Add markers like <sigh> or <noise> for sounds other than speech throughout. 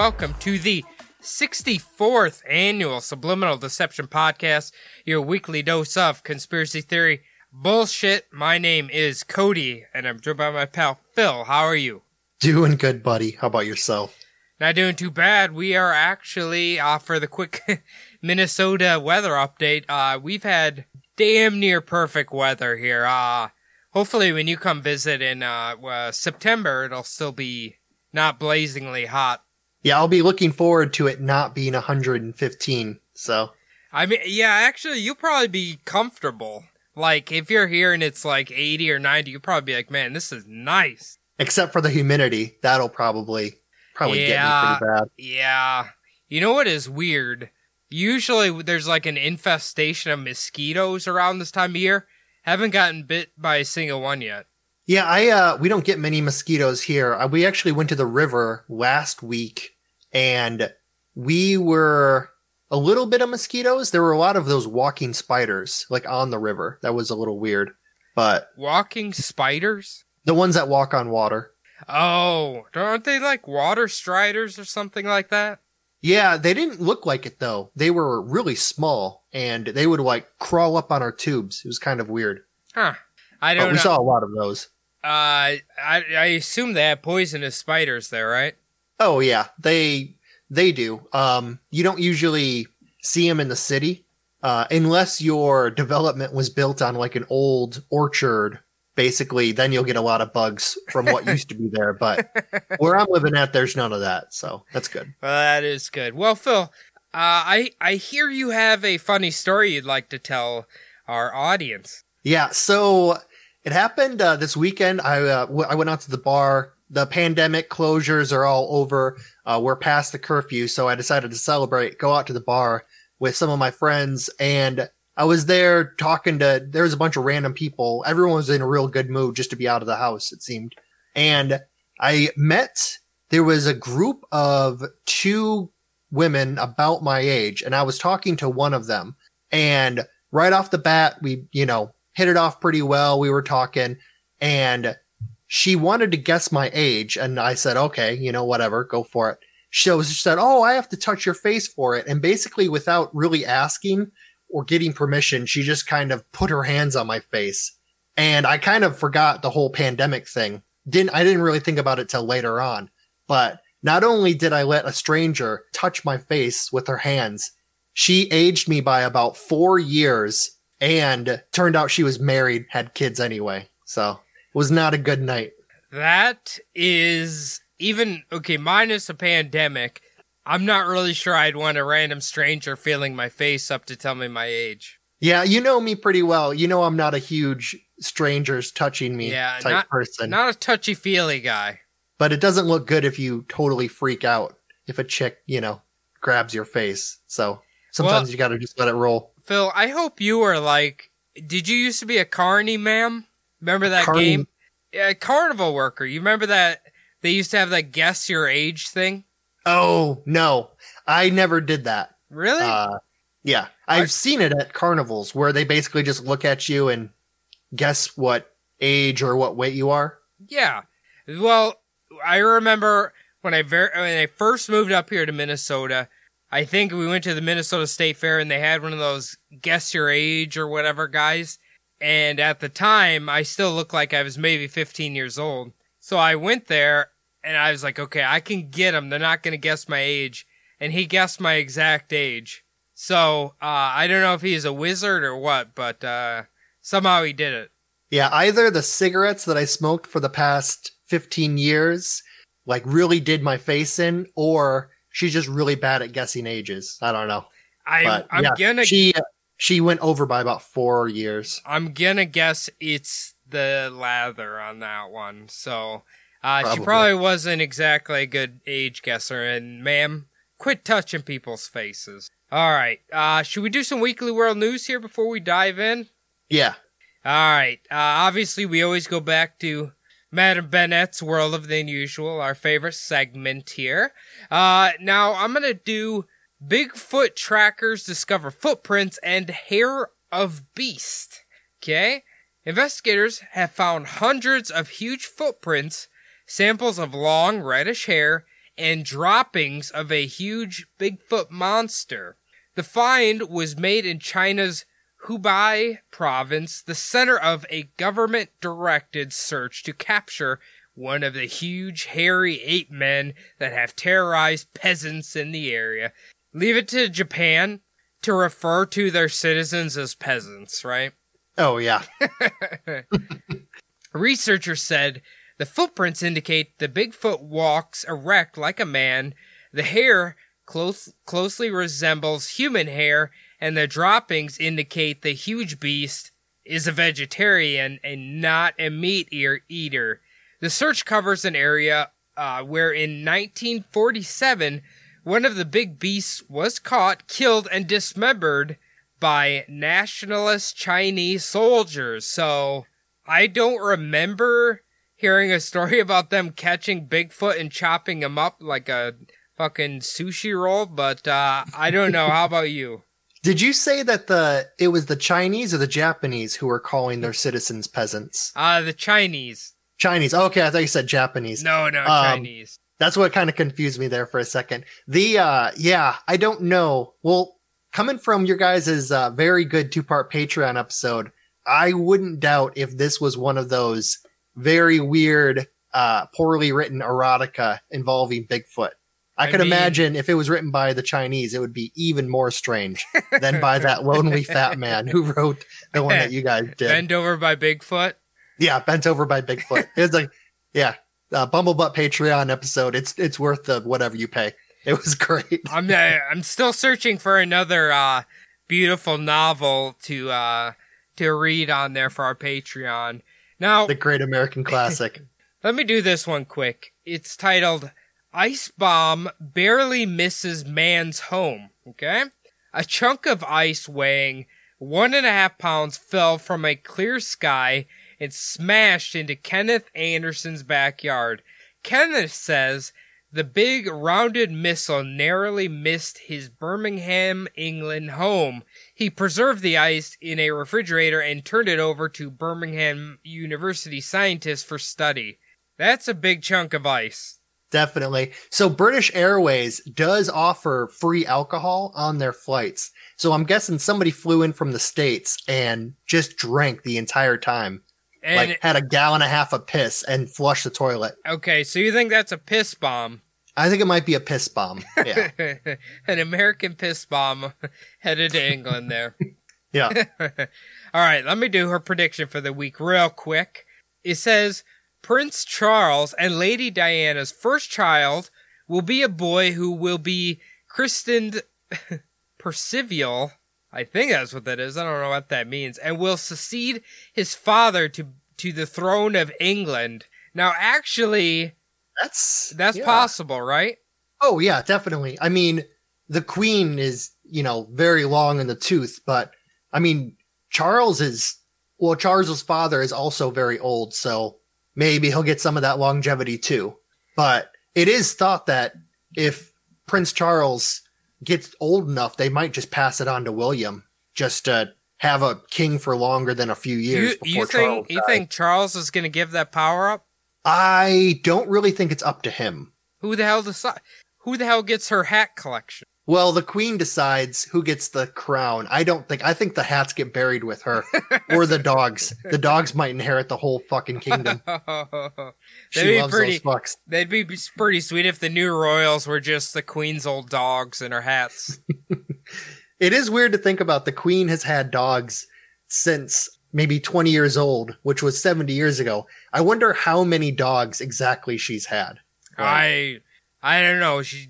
Welcome to the 64th annual Subliminal Deception Podcast, your weekly dose of conspiracy theory bullshit. My name is Cody and I'm joined by my pal Phil. How are you? Doing good, buddy. How about yourself? Not doing too bad. We are actually, uh, for the quick <laughs> Minnesota weather update, uh, we've had damn near perfect weather here. Uh, hopefully when you come visit in, uh, uh September, it'll still be not blazingly hot. Yeah, I'll be looking forward to it not being 115. So, I mean, yeah, actually, you'll probably be comfortable. Like, if you're here and it's like 80 or 90, you'll probably be like, man, this is nice. except for the humidity, that'll probably probably Yeah. get me pretty bad. Yeah. You know what is weird? Usually there's like an infestation of mosquitoes around this time of year. Haven't gotten bit by a single one yet. Yeah, I uh we don't get many mosquitoes here. Uh, we actually went to the river last week and we were a little bit of mosquitoes. There were a lot of those walking spiders like on the river. That was a little weird. But Walking spiders? the ones that walk on water. Oh, aren't they like water striders or something like that? Yeah, they didn't look like it though. They were really small and they would like crawl up on our tubes. It was kind of weird. Huh. I don't we know. saw a lot of those. uh, I, I assume they have poisonous spiders there, right? Oh yeah, they they do. Um, you don't usually see them in the city uh, unless your development was built on like an old orchard. Basically, then you'll get a lot of bugs from what used to be there. But <laughs> where I'm living at, there's none of that, so that's good. Well, that is good. Well, Phil, uh, I I hear you have a funny story you'd like to tell our audience. Yeah, so it happened uh, this weekend. I uh, w- I went out to the bar. The pandemic closures are all over. Uh, we're past the curfew, so I decided to celebrate. Go out to the bar with some of my friends, and I was there talking to. There was a bunch of random people. Everyone was in a real good mood just to be out of the house. It seemed, and I met. There was a group of two women about my age, and I was talking to one of them, and right off the bat, we you know hit it off pretty well. We were talking and she wanted to guess my age. And I said, okay, you know, whatever, go for it. She was- she said, oh, I have to touch your face for it. And basically without really asking or getting permission, she just kind of put her hands on my face. And I kind of forgot the whole pandemic thing. Didn't, I didn't really think about it till later on, but not only did I let a stranger touch my face with her hands, she aged me by about four years and turned out she was married, had kids anyway. So it was not a good night. That is even okay, minus a pandemic. I'm not really sure I'd want a random stranger feeling my face up to tell me my age. Yeah, you know me pretty well. You know I'm not a huge strangers touching me Yeah, type not- person. Not a touchy feely guy. but it doesn't look good if you totally freak out if a chick, you know, grabs your face. So sometimes Well- you got to just let it roll. Phil, I hope you are like did you used to be a carny ma'am? Remember that Carny- game? Yeah, carnival worker. You remember that they used to have that guess your age thing? Oh, no. I never did that. Really? Uh, yeah, I've I- seen it at carnivals where they basically just look at you and guess what age or what weight you are. Yeah. Well, I remember when I ver- when I first moved up here to Minnesota. I think we went to the Minnesota State Fair and they had one of those guess your age or whatever guys. And at the time, I still looked like I was maybe 15 years old. So I went there and I was like, okay, I can get them. They're not going to guess my age. And he guessed my exact age. So, uh, I don't know if he's a wizard or what, but, uh, somehow he did it. Yeah, either the cigarettes that I smoked for the past 15 years like really did my face in or she's just really bad at guessing ages. I don't know. I, But I'm yeah, gonna she She went over by about four years. I'm gonna guess it's the lather on that one. So uh, she Probably. probably wasn't exactly a good age guesser. And ma'am, quit touching people's faces. All right. Uh, should we do some weekly world news here before we dive in? Yeah. All right. Uh, obviously, we always go back to Madam Bennett's World of the Unusual, our favorite segment here. Uh, now, I'm to do Bigfoot trackers discover footprints and hair of beast. Okay? Investigators have found hundreds of huge footprints, samples of long reddish hair, and droppings of a huge Bigfoot monster. The find was made in China's Hubei province, the center of a government directed search to capture one of the huge hairy ape men that have terrorized peasants in the area. Leave it to Japan to refer to their citizens as peasants, right? Oh yeah. <laughs> Researchers said the footprints indicate the Bigfoot walks erect like a man, the hair close, closely resembles human hair, and the droppings indicate the huge beast is a vegetarian and not a meat eater. The search covers an area uh, where in 1947 one of the big beasts was caught, killed, and dismembered by nationalist Chinese soldiers. So I don't remember hearing a story <laughs> about them catching Bigfoot and chopping him up like a fucking sushi roll, but uh, I don't know. How about you? Did you say that the it was the Chinese or the Japanese who were calling their citizens peasants? Uh, the Chinese. Chinese. Okay, I thought you said Japanese. No, no, Um, Chinese. That's what kind of confused me there for a second. The uh yeah, I don't know. Well, coming from your guys' uh, very good two-part Patreon episode, I wouldn't doubt if this was one of those very weird uh poorly written erotica involving Bigfoot. I, I could mean- imagine if it was written by the Chinese, it would be even more strange <laughs> than by that lonely fat man who wrote the one that you guys did. Bent over by Bigfoot. Yeah, bent over by Bigfoot. It's like, yeah, uh, Bumblebutt Patreon episode. It's it's worth the whatever you pay. It was great. I'm uh, I'm still searching for another uh, beautiful novel to uh, to read on there for our Patreon. Now, The great American classic. <laughs> Let me do this one quick. It's titled Ice Bomb Barely Misses Man's Home. Okay? A chunk of ice weighing one and a half pounds fell from a clear sky and smashed into Kenneth Anderson's backyard. Kenneth says the big rounded missile narrowly missed his Birmingham, England home. He preserved the ice in a refrigerator and turned it over to Birmingham University scientists for study. That's a big chunk of ice. Definitely. So British Airways does offer free alcohol on their flights. So I'm guessing somebody flew in from the States and just drank the entire time. And like had a gallon and a half of piss and flushed the toilet. okay, so you think that's a piss bomb? I think it might be a piss bomb. Yeah. <laughs> An American piss bomb <laughs> headed to England there. <laughs> yeah. All right, let me do her prediction for the week real quick. It says Prince Charles and Lady Diana's first child will be a boy who will be christened <laughs> Percival. I think that's what that is. I don't know what that means. And will succeed his father to to the throne of England. Now, actually, That's that's yeah. possible, right? Oh yeah, definitely. I mean, the queen is, you know, very long in the tooth, but I mean, Charles is well, Charles's father is also very old, so maybe he'll get some of that longevity too. But it is thought that if Prince Charles gets old enough, they might just pass it on to William just to have a king for longer than a few years You, you Charles. think you died. think Charles is going to give that power up? I don't really think it's up to him. Who the hell decide? Who the hell gets her hat collection? Well, the queen decides who gets the crown. I don't think. I think the hats get buried with her, <laughs> or the dogs. The dogs might inherit the whole fucking kingdom. <laughs> She That'd be loves pretty. those fucks. That'd be pretty sweet if the new royals were just the queen's old dogs and her hats. <laughs> It is weird to think about. The queen has had dogs since maybe 20 years old, which was 70 years ago. I wonder how many dogs exactly she's had. I I don't know. She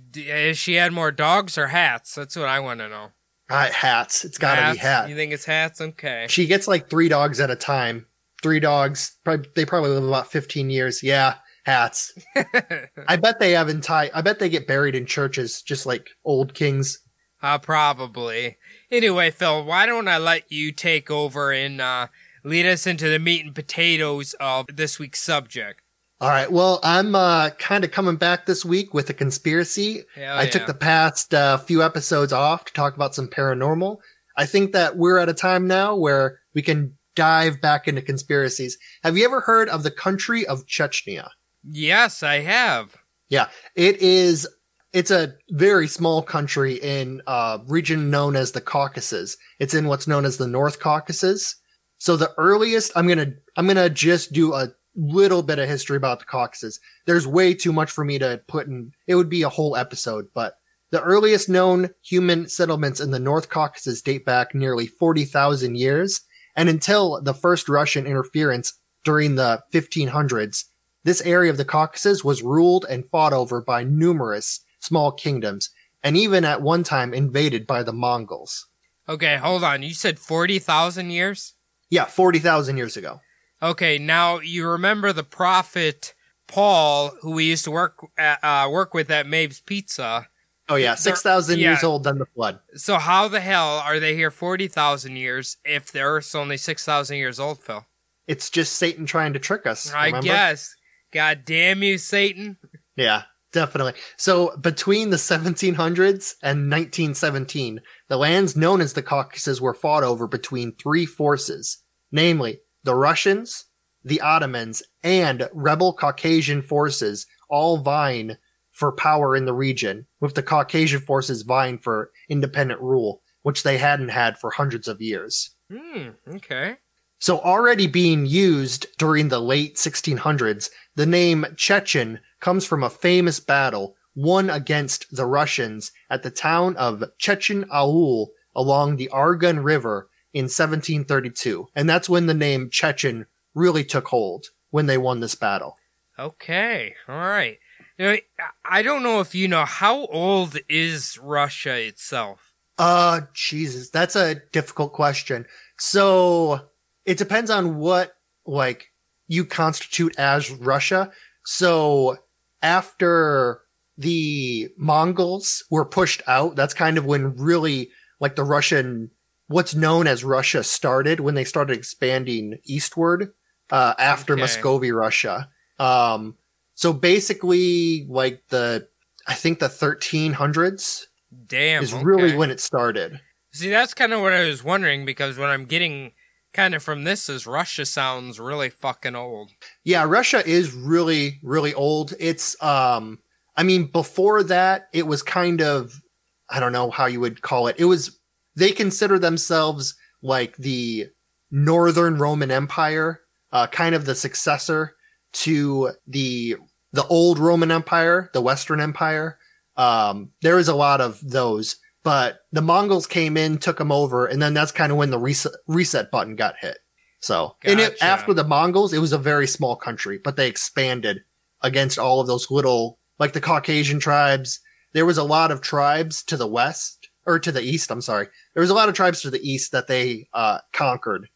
she had more dogs or hats? That's what I want to know. Uh, hats. It's gotta be hats. You think it's hats? Okay. She gets like three dogs at a time. Three dogs. Probably, they probably live about 15 years. Yeah, hats. <laughs> I bet they have entire. I bet they get buried in churches, just like old kings. Uh, probably. Anyway, Phil, why don't I let you take over and uh, lead us into the meat and potatoes of this week's subject? All right. Well, I'm uh, kind of coming back this week with a conspiracy. Hell I yeah. took the past uh, few episodes off to talk about some paranormal. I think that we're at a time now where we can dive back into conspiracies. Have you ever heard of the country of Chechnya? Yes, I have. Yeah, it is. It's a very small country in a region known as the Caucasus. It's in what's known as the North Caucasus. So the earliest, I'm gonna, I'm gonna just do a little bit of history about the Caucasus. There's way too much for me to put in. It would be a whole episode, but the earliest known human settlements in the North Caucasus date back nearly 40,000 years. And until the first Russian interference during the 1500s, this area of the Caucasus was ruled and fought over by numerous small kingdoms, and even at one time invaded by the Mongols. Okay, hold on. You said 40,000 years? Yeah, 40,000 years ago. Okay, now you remember the prophet Paul, who we used to work at, uh, work with at Maeve's Pizza. Oh yeah, 6,000 yeah. years old than the flood. So how the hell are they here 40,000 years if the Earth's only 6,000 years old, Phil? It's just Satan trying to trick us. I guess. God damn you, Satan. Yeah, definitely. So between the 1700s and 1917, the lands known as the Caucasus were fought over between three forces, namely the Russians, the Ottomans, and rebel Caucasian forces, all vying for power in the region, with the Caucasian forces vying for independent rule, which they hadn't had for hundreds of years. Hmm, okay. So already being used during the late 1600s, the name Chechen comes from a famous battle won against the Russians at the town of Chechen Aul along the Argun River in 1732. And that's when the name Chechen really took hold, when they won this battle. Okay, all right. I don't know if you know how old is Russia itself. Uh, Jesus, that's a difficult question. So it depends on what, like, you constitute as Russia. So after the Mongols were pushed out, that's kind of when really, like, the Russian, what's known as Russia started, when they started expanding eastward, uh, after Okay. Muscovy Russia. Um, so basically, like, the, I think the 1300s Damn. is really when it started. See, that's kind of what I was wondering because what I'm getting kind of from this is Russia sounds really fucking old. Yeah, Russia is really, really old. It's, um, I mean, before that, it was kind of, I don't know how you would call it. It was, they consider themselves like the Northern Roman Empire, uh, kind of the successor to the, the old Roman Empire, the Western Empire. Um, there is a lot of those, but the Mongols came in, took them over, and then that's kind of when the reset, reset button got hit. So, and it, after the Mongols, it was a very small country, but they expanded against all of those little, like the Caucasian tribes. There was a lot of tribes to the west, or to the east, I'm sorry. There was a lot of tribes to the east that they, uh, conquered,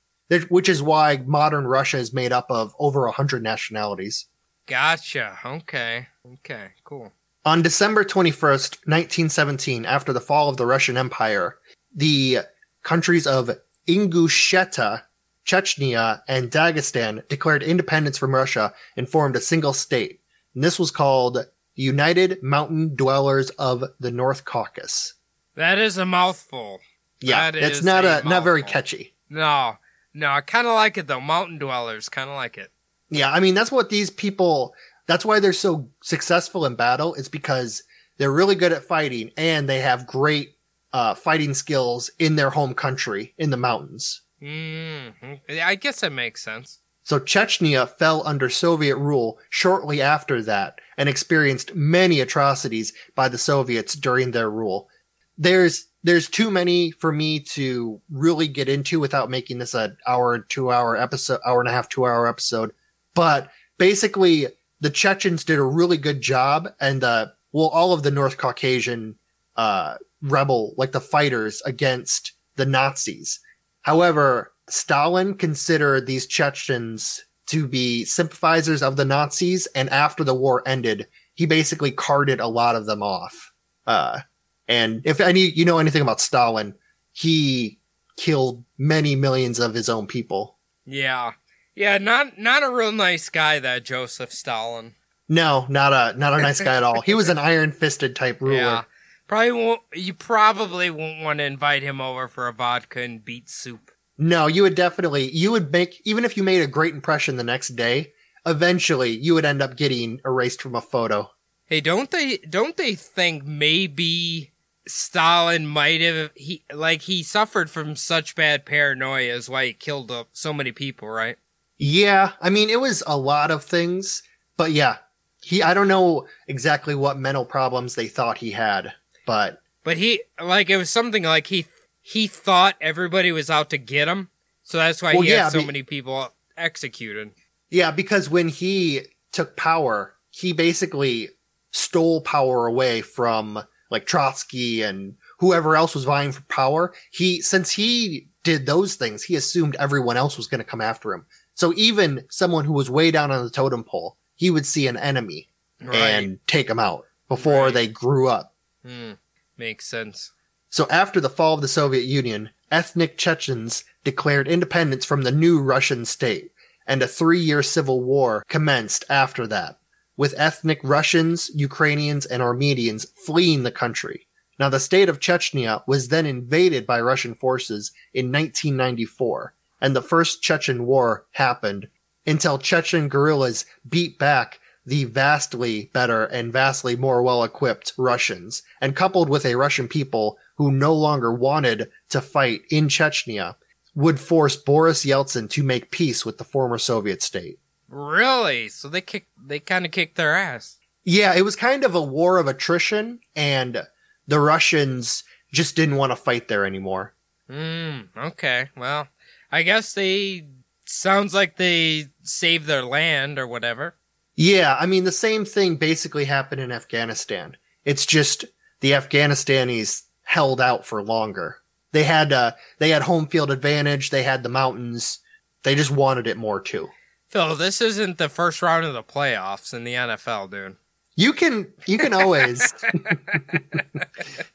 which is why modern Russia is made up of over a hundred nationalities. Gotcha. Okay. Okay. Cool. On December 21st, 1917, after the fall of the Russian Empire, the countries of Ingushetia, Chechnya, and Dagestan declared independence from Russia and formed a single state. And this was called the United Mountain Dwellers of the North Caucasus. That is a mouthful. Yeah, That it's not a a, not very catchy. No. No, I kind of like it though. Mountain dwellers, kind of like it. Yeah, I mean that's what these people. That's why they're so successful in battle. Is because they're really good at fighting and they have great uh, fighting skills in their home country in the mountains. Mm, I guess that makes sense. So Chechnya fell under Soviet rule shortly after that and experienced many atrocities by the Soviets during their rule. There's there's too many for me to really get into without making this an hour, two hour episode, hour and a half, two hour episode. But basically, the Chechens did a really good job, and uh, well, all of the North Caucasian uh, rebel, like the fighters against the Nazis. However, Stalin considered these Chechens to be sympathizers of the Nazis, and after the war ended, he basically carted a lot of them off. Uh, and if any, you know anything about Stalin, he killed many millions of his own people. Yeah. Yeah, not not a real nice guy that Joseph Stalin. No, not a not a nice guy at all. <laughs> He was an iron fisted type ruler. Yeah. Probably won't you probably won't want to invite him over for a vodka and beet soup. No, you would definitely you would make even if you made a great impression the next day, eventually you would end up getting erased from a photo. Hey, don't they don't they think maybe Stalin might have he like he suffered from such bad paranoia is why he killed uh, so many people, right? Yeah, I mean it was a lot of things, but yeah, he I don't know exactly what mental problems they thought he had, but But he like it was something like he he thought everybody was out to get him, so that's why Well, he yeah, had so be- many people executed. yeah, because when he took power, he basically stole power away from like Trotsky and whoever else was vying for power. He since he did those things, he assumed everyone else was going to come after him. So even someone who was way down on the totem pole, he would see an enemy Right. and take him out before Right. they grew up. Hmm. Makes sense. So after the fall of the Soviet Union, ethnic Chechens declared independence from the new Russian state, and a three-year civil war commenced after that, with ethnic Russians, Ukrainians, and Armenians fleeing the country. Now the state of Chechnya was then invaded by Russian forces in 1994, and the first Chechen war happened until Chechen guerrillas beat back the vastly better and vastly more well equipped Russians, and coupled with a Russian people who no longer wanted to fight in Chechnya, would force Boris Yeltsin to make peace with the former Soviet state. Really? So they kick they kind of kicked their ass. Yeah, it was kind of a war of attrition, and the Russians just didn't want to fight there anymore. Hmm. Okay. Well, I guess they sounds like they saved their land or whatever. Yeah, I mean, the same thing basically happened in Afghanistan. It's just the Afghanistanis held out for longer. They had, uh, they had home field advantage. They had the mountains. They just wanted it more too. Phil, this isn't the first round of the playoffs in the NFL, dude. You can, you can always,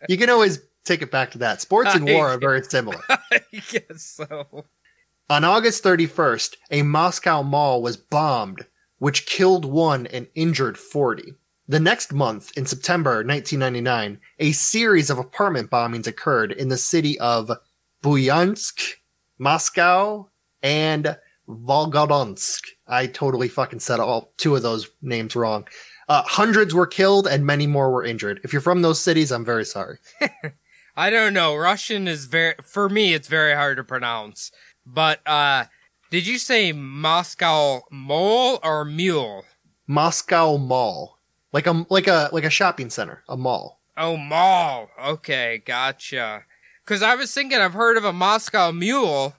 you can always take it back to that. Sports and war are very similar. <laughs> I guess so. On August 31st, a Moscow mall was bombed, which killed one and injured 40. The next month, in September 1999, a series of apartment bombings occurred in the city of Buyansk, Moscow, and Volgodonsk. I totally fucking said all two of those names wrong. Uh, hundreds were killed and many more were injured. If you're from those cities, I'm very sorry. <laughs> I don't know. Russian is very for me. It's very hard to pronounce. But uh, did you say Moscow mole or mule? Moscow Mall, like a like a like a shopping center, a mall. Oh, mall. Okay, gotcha. Because I was thinking I've heard of a Moscow mule,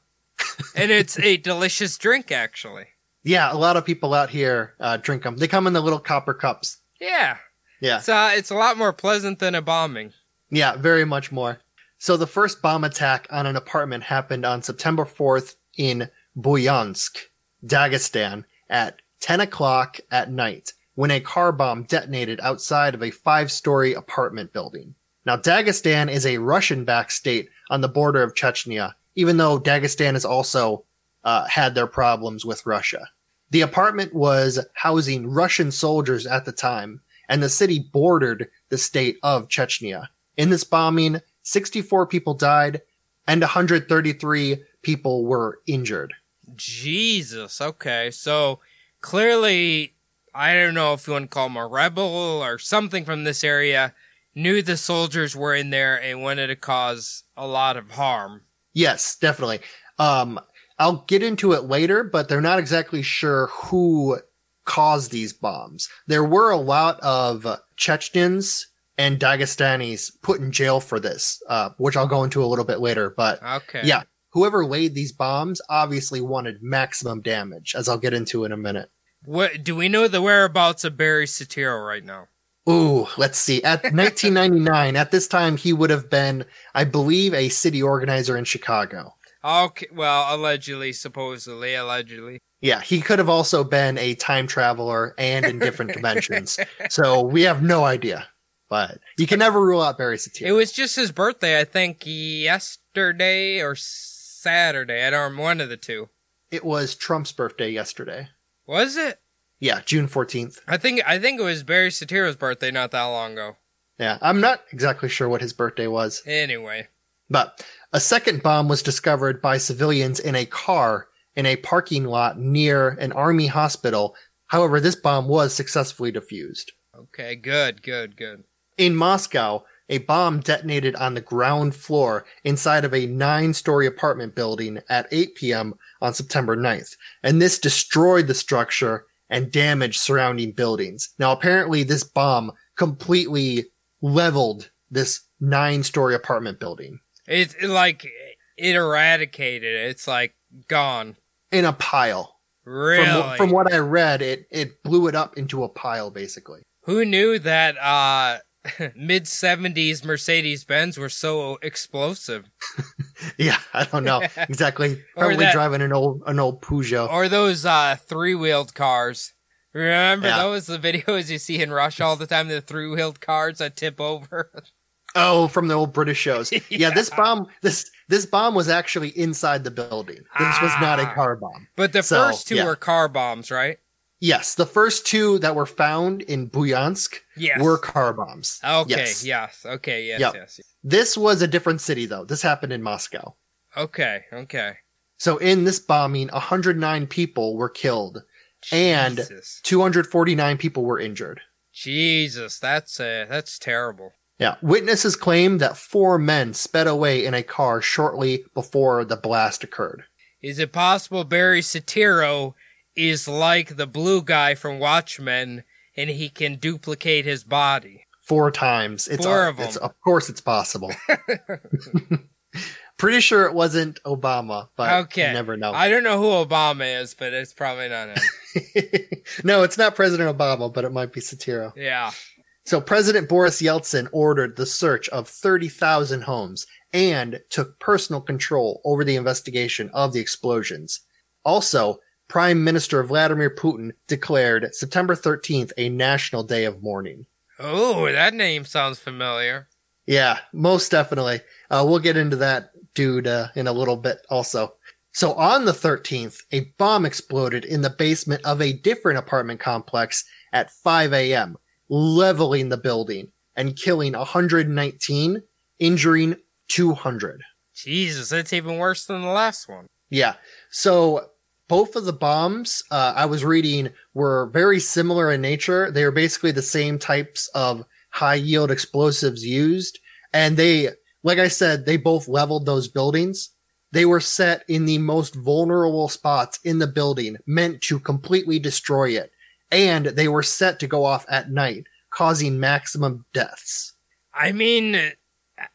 and it's a delicious drink, actually. Yeah, a lot of people out here uh, drink them. They come in the little copper cups. Yeah, Yeah, it's uh, it's a lot more pleasant than a bombing. yeah, very much more. So the first bomb attack on an apartment happened on September 4th in Buyansk, Dagestan, at 10 o'clock at night when a car bomb detonated outside of a five-story apartment building. Now, Dagestan is a Russian-backed state on the border of Chechnya, even though Dagestan has also uh, had their problems with Russia. The apartment was housing Russian soldiers at the time, and the city bordered the state of Chechnya. In this bombing, 64 people died and 133 people were injured. Jesus. Okay, so clearly, I don't know if you want to call him a rebel or something from this area, knew the soldiers were in there and wanted to cause a lot of harm. Yes, definitely. Um, I'll get into it later, but they're not exactly sure who caused these bombs. There were a lot of Chechens and Dagestanis put in jail for this, uh, which I'll go into a little bit later. But Okay. yeah, whoever laid these bombs obviously wanted maximum damage, as I'll get into in a minute. What do we know the whereabouts of Barry Soetoro right now? Ooh, let's see. At <laughs> 1999, at this time, he would have been, I believe, a city organizer in Chicago. Okay, well, allegedly, supposedly, allegedly. Yeah, he could have also been a time traveler and in different dimensions. <laughs> So we have no idea. But you can never rule out Barry Soetoro. It was just his birthday, I think, yesterday or Saturday. I don't remember one of the two. It was Trump's birthday yesterday. Was it? Yeah, June 14th. I think I think it was Barry Soetoro's birthday not that long ago. Yeah, I'm not exactly sure what his birthday was. Anyway, But a second bomb was discovered by civilians in a car in a parking lot near an army hospital. However, this bomb was successfully defused. okay, good, good, good. In Moscow, a bomb detonated on the ground floor inside of a nine story apartment building at 8 p.m. on September 9th. And this destroyed the structure and damaged surrounding buildings. Now, apparently, this bomb completely leveled this nine story apartment building It, it like it eradicated it. It's like gone. in a pile. Really? From, from what I read, it, it blew it up into a pile, basically. Who knew that uh <laughs> mid 70s Mercedes Benz were so explosive? <laughs> Yeah, I don't know <laughs> exactly. Probably that- driving an old an old Peugeot. Or those uh three-wheeled cars. Remember Yeah. those the videos you see in Russia all the time the three-wheeled cars that tip over? Oh, from the old British shows. yeah. Yeah. this bomb this this bomb was actually inside the building. This was not a Ah. car bomb. But the So, first two yeah. were car bombs, right? Yes, the first two that were found in Buyansk Yes. were car bombs. Okay, Yes. yes. Okay, yes, Yep. yes. yes. This was a different city though. This happened in Moscow. Okay, okay. So in this bombing, 109 people were killed And- 249 people were injured. Jesus, that's uh, that's terrible. Yeah. Witnesses claim that four men sped away in a car shortly before the blast occurred. Is it possible Barry Soetoro is like the blue guy from Watchmen and he can duplicate his body? Four times. It's, Four of it's them. of course it's possible. <laughs> <laughs> Pretty sure it wasn't Obama, but okay. you never know. I don't know who Obama is, but it's probably not him. <laughs> no, it's not President Obama, but it might be Soetoro. yeah. So President Boris Yeltsin ordered the search of 30,000 homes and took personal control over the investigation of the explosions. Also, Prime Minister Vladimir Putin declared September 13th a national day of mourning. Oh, that name sounds familiar. Yeah, most definitely. Uh, we'll get into that dude uh, in a little bit also. So on the 13th, a bomb exploded in the basement of a different apartment complex at 5 a.m., leveling the building and killing 119, injuring 200. Jesus, that's even worse than the last one. Yeah. So both of the bombs uh, I was reading were very similar in nature. They were basically the same types of high yield explosives used. And they, like I said, they both leveled those buildings. They were set in the most vulnerable spots in the building, meant to completely destroy it. And they were set to go off at night, causing maximum deaths. I mean,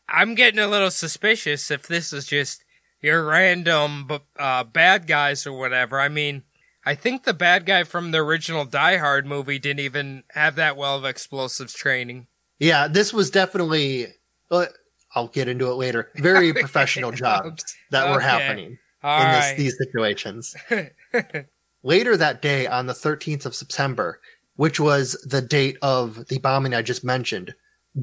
I'm getting a little suspicious if this is just your random uh, bad guys or whatever. I mean, I think the bad guy from the original Die Hard movie didn't even have that well of explosives training. Yeah, this was definitely, uh, I'll get into it later, very <laughs> professional jobs that were happening All in this, right. these situations. <laughs> Later that day, on the 13th of September, which was the date of the bombing I just mentioned,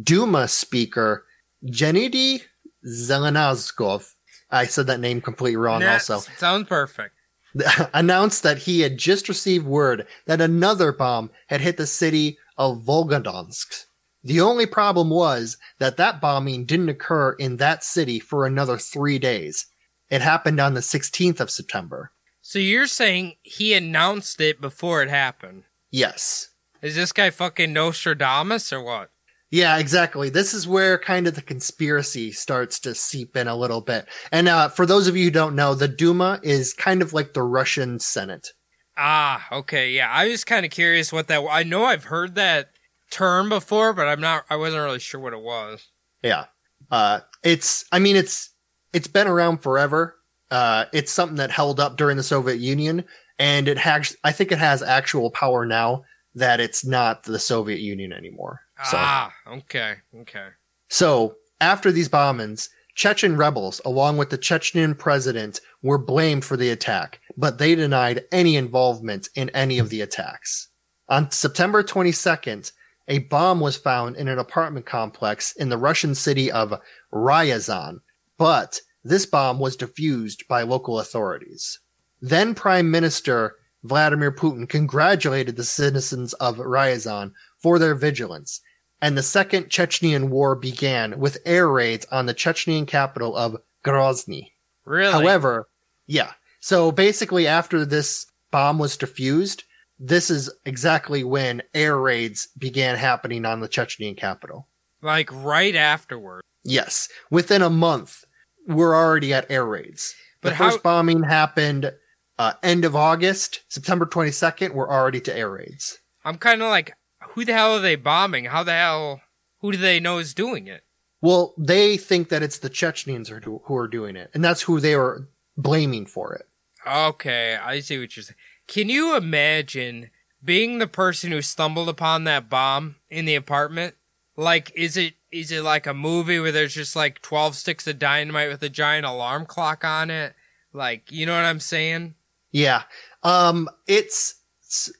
Duma speaker Gennady Zelenazkov, I said that name completely wrong Nah, also, Sounds perfect. <laughs> announced that he had just received word that another bomb had hit the city of Volgodonsk. The only problem was that that bombing didn't occur in that city for another three days. It happened on the 16th of September. So you're saying he announced it before it happened? Yes. Is this guy fucking Nostradamus or what? Yeah, exactly. This is where kind of the conspiracy starts to seep in a little bit. And uh, for those of you who don't know, the Duma is kind of like the Russian Senate. Ah, okay, yeah. I was kind of curious what that. I know I've heard that term before, but I'm not. I wasn't really sure what it was. Yeah. Uh, it's, I mean, it's, it's been around forever. Uh, it's something that held up during the Soviet Union and it has, I think it has actual power now that it's not the Soviet Union anymore. So, Ah, okay, okay. so after these bombings, Chechen rebels, along with the Chechen president, were blamed for the attack, but they denied any involvement in any of the attacks. On September 22nd, a bomb was found in an apartment complex in the Russian city of Ryazan, but this bomb was defused by local authorities. Then Prime Minister Vladimir Putin congratulated the citizens of Ryazan for their vigilance, and the Second Chechnyan War began with air raids on the Chechnyan capital of Grozny. Really? However, yeah. So basically, after this bomb was defused, this is exactly when air raids began happening on the Chechnyan capital. like right afterward. Yes, within a month, we're already at air raids. But the how- first bombing happened uh, end of August, September 22nd. We're already to air raids. I'm kind of like, who the hell are they bombing? How the hell? Who do they know is doing it? Well, they think that it's the Chechens who are do- who are doing it, and that's who they are blaming for it. Okay, I see what you're saying. Can you imagine being the person who stumbled upon that bomb in the apartment? Like, is it is it like a movie where there's just like twelve sticks of dynamite with a giant alarm clock on it? Like, you know what I'm saying? Yeah. Um, it's,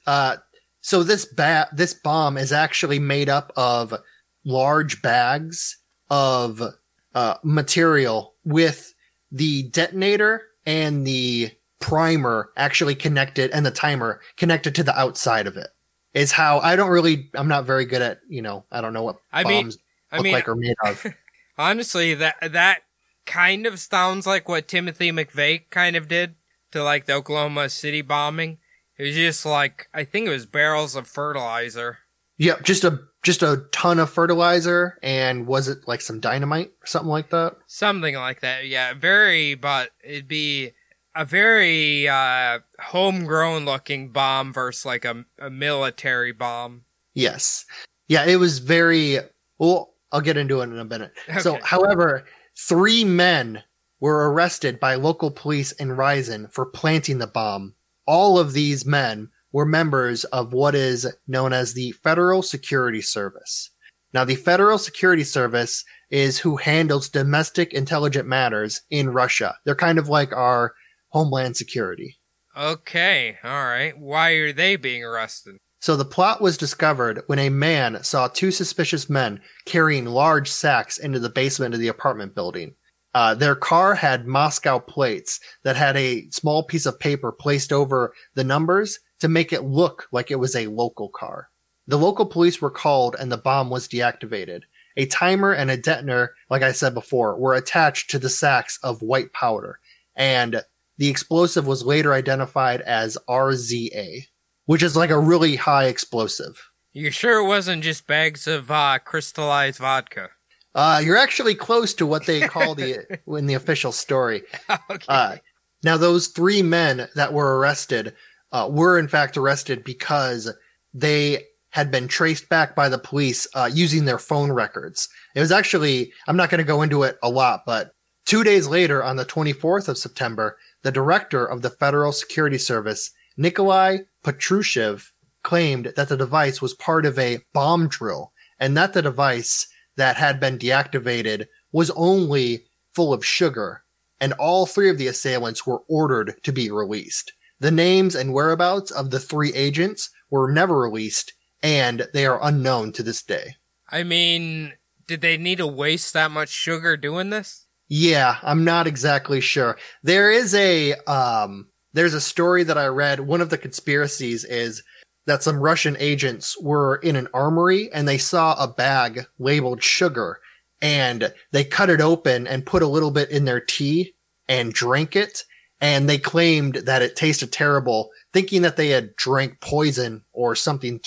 uh, so this bat, this bomb is actually made up of large bags of, uh, material with the detonator and the primer actually connected and the timer connected to the outside of it is how I don't really, I'm not very good at, you know, I don't know what I mean- bombs I look mean, like or made of. <laughs> honestly, that that kind of sounds like what Timothy McVeigh kind of did to like the Oklahoma City bombing. It was just like I think it was barrels of fertilizer. Yep, Just a, just a ton of fertilizer and was it like some dynamite or something like that? Something like that, yeah. Very, but it'd be a very uh, homegrown looking bomb versus like a, a military bomb. Yes. Yeah, it was very well, I'll get into it in a minute. So, however, three men were arrested by local police in Ryazan for planting the bomb. All of these men were members of what is known as the Federal Security Service. Now, the Federal Security Service is who handles domestic intelligent matters in Russia. They're kind of like our Homeland Security. Okay, all right. Why are they being arrested? So the plot was discovered when a man saw two suspicious men carrying large sacks into the basement of the apartment building. Uh, their car had Moscow plates that had a small piece of paper placed over the numbers to make it look like it was a local car. The local police were called and the bomb was deactivated. A timer and a detonator, like I said before, were attached to the sacks of white powder, and the explosive was later identified as RZA which is like a really high explosive. You sure it wasn't just bags of uh, crystallized vodka? Uh, you're actually close to what they <laughs> call the in the official story. <laughs> okay. Uh, now, those three men that were arrested uh, were in fact arrested because they had been traced back by the police uh, using their phone records. It was actually I'm not going to go into it a lot, but two days later, on the 24th of September, the director of the Federal Security Service, Nikolai Patrushev, claimed that the device was part of a bomb drill and that the device that had been deactivated was only full of sugar, and all three of the assailants were ordered to be released. The names and whereabouts of the three agents were never released, and they are unknown to this day. I mean, did they need to waste that much sugar doing this? Yeah, I'm not exactly sure. There is a um there's a story that I read. One of the conspiracies is that some Russian agents were in an armory and they saw a bag labeled sugar and they cut it open and put a little bit in their tea and drank it. And they claimed that it tasted terrible thinking that they had drank poison or something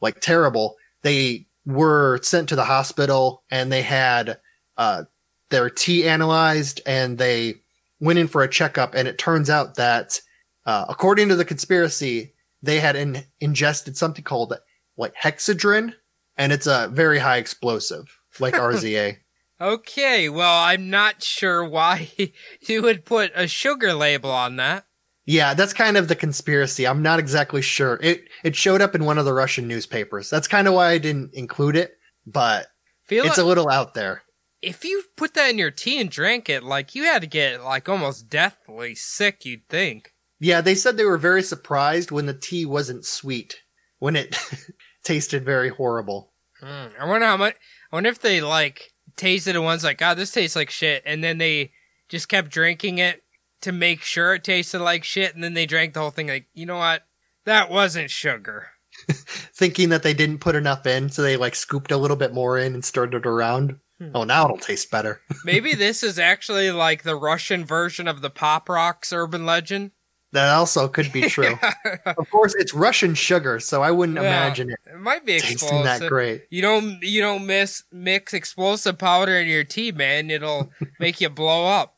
like terrible. They were sent to the hospital and they had uh their tea analyzed and they went in for a checkup. And it turns out that uh, according to the conspiracy they had in- ingested something called like hexadrin and it's a very high explosive like <laughs> RZA. Okay, well, I'm not sure why <laughs> you would put a sugar label on that. yeah, that's kind of the conspiracy. I'm not exactly sure. It it showed up in one of the Russian newspapers. That's kind of why I didn't include it. but Feel it's like, a little out there. if you put that in your tea and drank it, like you had to get like almost deathly sick. You'd think. Yeah, they said they were very surprised when the tea wasn't sweet, when it <laughs> tasted very horrible. Mm, I wonder how much. I wonder if they like tasted it once, like God, this tastes like shit, and then they just kept drinking it to make sure it tasted like shit, and then they drank the whole thing. Like, you know what? That wasn't sugar. <laughs> Thinking that they didn't put enough in, so they like scooped a little bit more in and stirred it around. Oh, now it'll taste better. <laughs> Maybe this is actually like the Russian version of the Pop Rocks urban legend. That also could be <laughs> true. of course, it's Russian sugar, so I wouldn't Yeah. imagine it It might be tasting that explosive. great. You don't you don't miss mix explosive powder in your tea, man. It'll <laughs> make you blow up.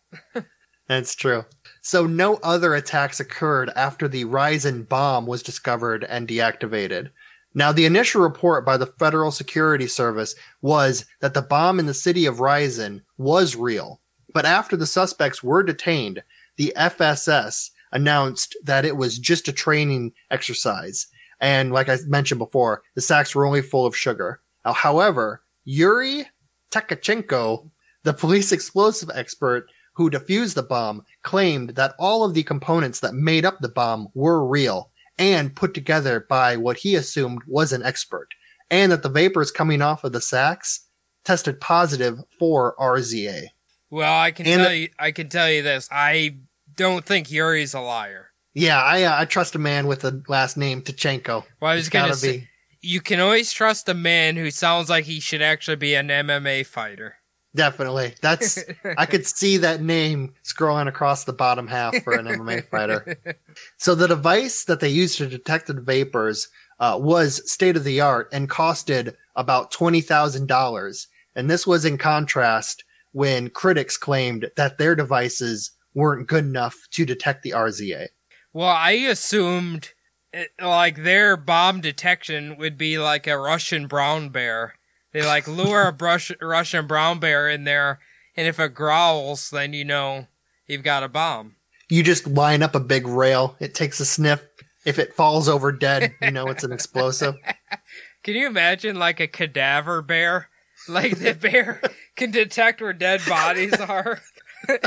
That's true. So no other attacks occurred after the Ryazan bomb was discovered and deactivated. Now, the initial report by the Federal Security Service was that the bomb in the city of Ryazan was real. But after the suspects were detained, the FSS announced that it was just a training exercise. And like I mentioned before, the sacks were only full of sugar. Now, however, Yuri Tkachenko, the police explosive expert who defused the bomb, claimed that all of the components that made up the bomb were real and put together by what he assumed was an expert, and that the vapors coming off of the sacks tested positive for RZA. Well, I can And- tell you I can tell you this. I don't think Yuri's a liar. Yeah, I uh, I trust a man with the last name Tkachenko. Well, I was gonna gotta say you can always trust a man who sounds like he should actually be an MMA fighter. Definitely. That's I could <laughs> see that name scrolling across the bottom half for an MMA fighter. <laughs> So the device that they used to detect the vapors uh, was state of the art and costed about twenty thousand dollars. And this was in contrast when critics claimed that their devices weren't good enough to detect the RZA. Well, I assumed it, like their bomb detection would be like a Russian brown bear. They like <laughs> lure a brush, Russian brown bear in there, and if it growls, then you know you've got a bomb. You just line up a big rail. It takes a sniff. If it falls over dead, you know it's an explosive. <laughs> Can you imagine like a cadaver bear? Like the bear <laughs> can detect where dead bodies are. <laughs>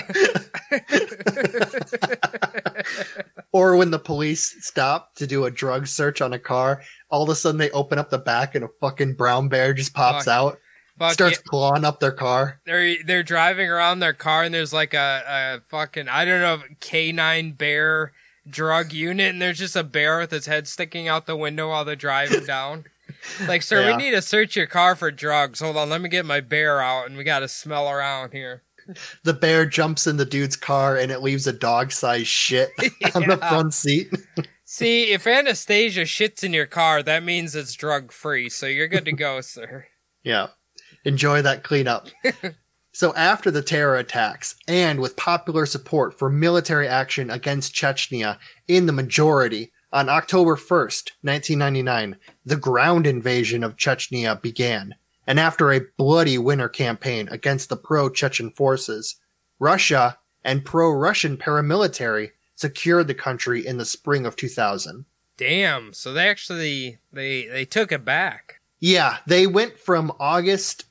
Or when the police stop to do a drug search on a car, all of a sudden they open up the back and a fucking brown bear just pops Fuck. out, Fuck starts clawing up their car. they're they're driving around their car and there's like a, a fucking I don't know canine bear drug unit and there's just a bear with its head sticking out the window while they're driving <laughs> down. Like, sir, Yeah. we need to search your car for drugs. Hold on, let me get my bear out and we gotta smell around here. The bear jumps in the dude's car and it leaves a dog sized shit <laughs> on the front seat. See, if Anastasia shits in your car, that means it's drug free, so you're good to go, <laughs> sir. Yeah. Enjoy that cleanup. <laughs> so after the terror attacks and with popular support for military action against Chechnya in the majority, on October 1st, 1999, the ground invasion of Chechnya began. And after a bloody winter campaign against the pro-Chechen forces, Russia and pro-Russian paramilitary secured the country in the spring of 2000. Damn, so they actually they they took it back. Yeah, they went from August,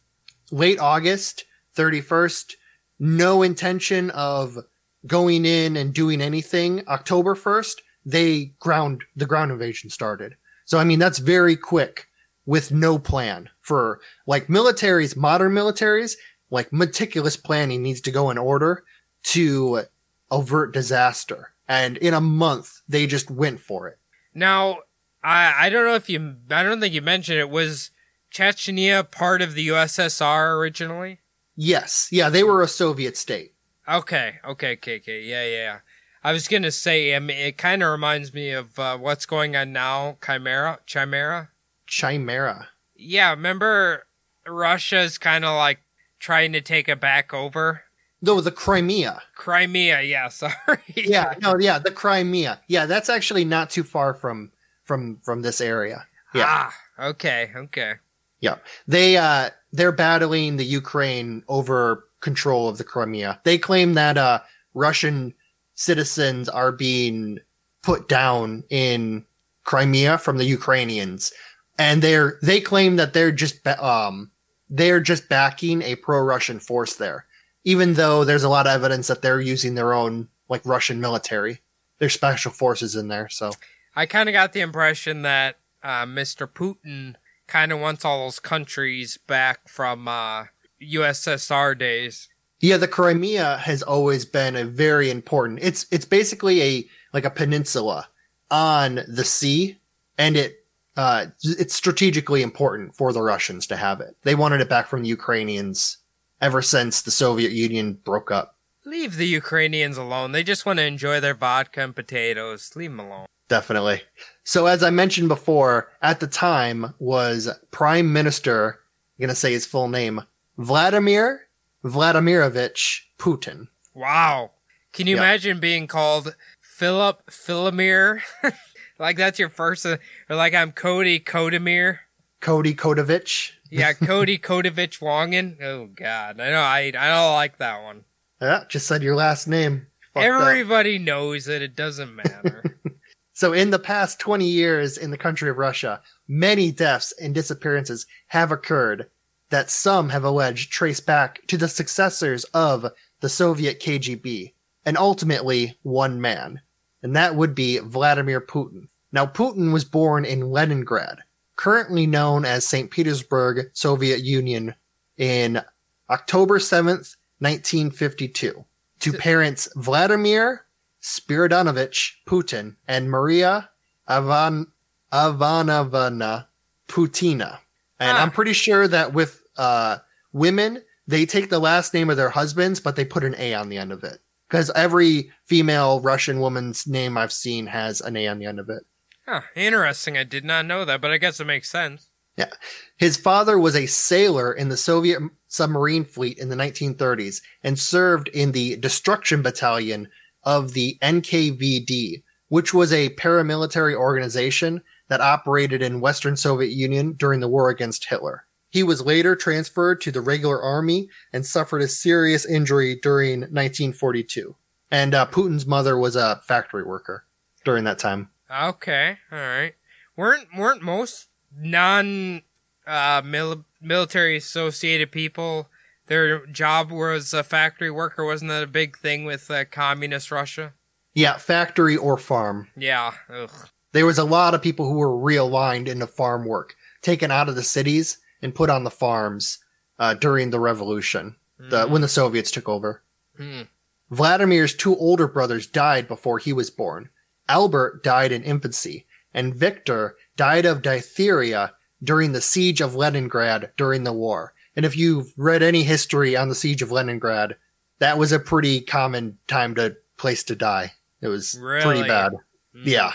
late August 31st, no intention of going in and doing anything. October 1st, they ground, the ground invasion started. So, I mean, that's very quick with no plan for like militaries, modern militaries, like meticulous planning needs to go in order to avert disaster. And in a month, they just went for it. Now, I I don't know if you I don't think you mentioned it was Chechnya part of the USSR originally. Yes. Yeah, they were a Soviet state. Okay, okay, okay, yeah. yeah. I was gonna say, I mean, it kind of reminds me of uh, what's going on now, Chimera, Chimera. Chimera. Yeah, remember Russia's kind of like trying to take it back over. No, the Crimea. Crimea, yeah, <laughs> sorry. Yeah, no, yeah, the Crimea. Yeah, that's actually not too far from from from this area. Yeah, Ah, okay, okay. yeah. They uh they're battling the Ukraine over control of the Crimea. They claim that uh Russian citizens are being put down in Crimea from the Ukrainians, and they're they claim that they're just um they're just backing a pro-Russian force there, even though there's a lot of evidence that they're using their own like Russian military, their special forces in there. So I kind of got the impression that uh, Mr. Putin kind of wants all those countries back from uh, USSR days. yeah, the Crimea has always been a very important. It's it's basically a like a peninsula on the sea, and it uh, it's strategically important for the Russians to have it. They wanted it back from the Ukrainians ever since the Soviet Union broke up. Leave the Ukrainians alone. They just want to enjoy their vodka and potatoes. Leave them alone. Definitely. So as I mentioned before, at the time was Prime Minister, I'm gonna say his full name, Vladimir Vladimirovich Putin. Wow. Can you imagine being called Philip Philomir? <laughs> like that's your first, uh, or like I'm Cody Kodamir. Cody Kodovich. Yeah, <laughs> Cody Kodovich Wongan. Oh God, I know I I don't like that one. Yeah, just said your last name. Fuck that. Everybody knows it. It doesn't matter. <laughs> <laughs> So in the past 20 years in the country of Russia, many deaths and disappearances have occurred that some have alleged trace back to the successors of the Soviet KGB and ultimately one man. And that would be Vladimir Putin. Now Putin was born in Leningrad, currently known as St. Petersburg, Soviet Union in October 7th, 1952 to parents Vladimir Spiridonovich Putin and Maria Ivan Ivanovna Putina. And Ah. I'm pretty sure that with uh, women, they take the last name of their husbands, but they put an A on the end of it. Because every female Russian woman's name I've seen has an A on the end of it. huh, interesting. I did not know that, but I guess it makes sense. Yeah. His father was a sailor in the Soviet submarine fleet in the 1930s and served in the Destruction Battalion of the NKVD, which was a paramilitary organization that operated in Western Soviet Union during the war against Hitler. He was later transferred to the regular army and suffered a serious injury during 1942. And uh, Putin's mother was a factory worker during that time. Okay, all right. weren't weren't most non uh, mil- military associated people their job was a factory worker? Wasn't that a big thing with uh, communist Russia? Yeah, factory or farm. Yeah. Ugh. there was a lot of people who were realigned into farm work, taken out of the cities and put on the farms uh, during the revolution, the, when the Soviets took over. Hmm. Vladimir's two older brothers died before he was born. Albert died in infancy, and Victor died of diphtheria during the siege of Leningrad during the war. And if you've read any history on the siege of Leningrad, that was a pretty common time to place to die. It was Really? pretty bad. Mm. Yeah.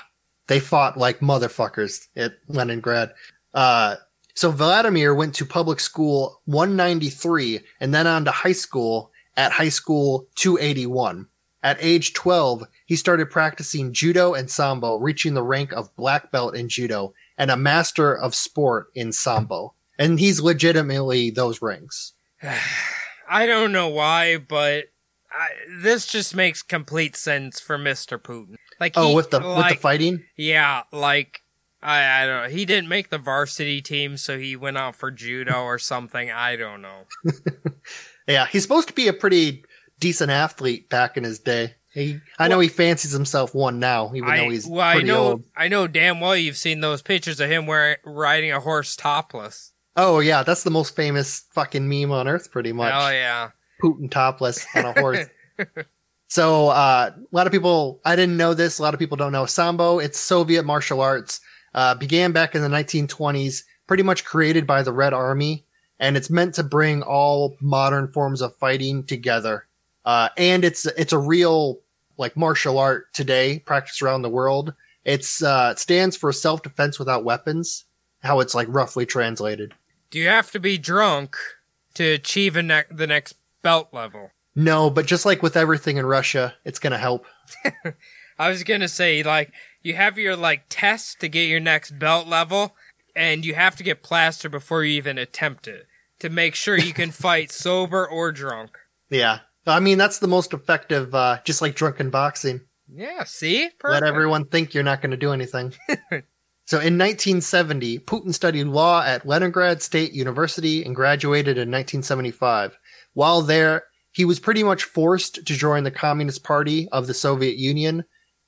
They fought like motherfuckers at Leningrad. Uh, so Vladimir went to public school 193 and then on to high school at high school 281. At age 12, he started practicing judo and sambo, reaching the rank of black belt in judo and a master of sport in sambo. And he's legitimately those ranks. <sighs> I don't know why, but I, this just makes complete sense for Mr. Putin. Like, Oh, he- with the with the fighting? Yeah, like I, I don't know. He didn't make the varsity team, so he went out for judo or something. I don't know. <laughs> Yeah, he's supposed to be a pretty decent athlete back in his day. He, I know he fancies himself one now, even I, though he's well, I know, old. I know damn well you've seen those pictures of him wearing riding a horse topless. Oh yeah, that's the most famous fucking meme on earth, pretty much. Oh yeah, Putin topless on a horse. <laughs> so uh, a lot of people, I didn't know this. A lot of people don't know sambo. It's Soviet martial arts. Uh, began back in the 1920s, pretty much created by the Red Army, and it's meant to bring all modern forms of fighting together. Uh, and it's it's a real like martial art today, practiced around the world. It's uh, it stands for self defense without weapons. How it's like roughly translated. do you have to be drunk to achieve a ne- the next belt level? No, but just like with everything in Russia, it's gonna help. <laughs> I was gonna say like you have your like test to get your next belt level, and you have to get plastered before you even attempt it to make sure you can <laughs> fight sober or drunk. Yeah. I mean, that's the most effective, uh, just like drunken boxing. Yeah, see, Let everyone think you're not going to do anything. <laughs> So in 1970, Putin studied law at Leningrad State University and graduated in 1975. While there, he was pretty much forced to join the Communist Party of the Soviet Union,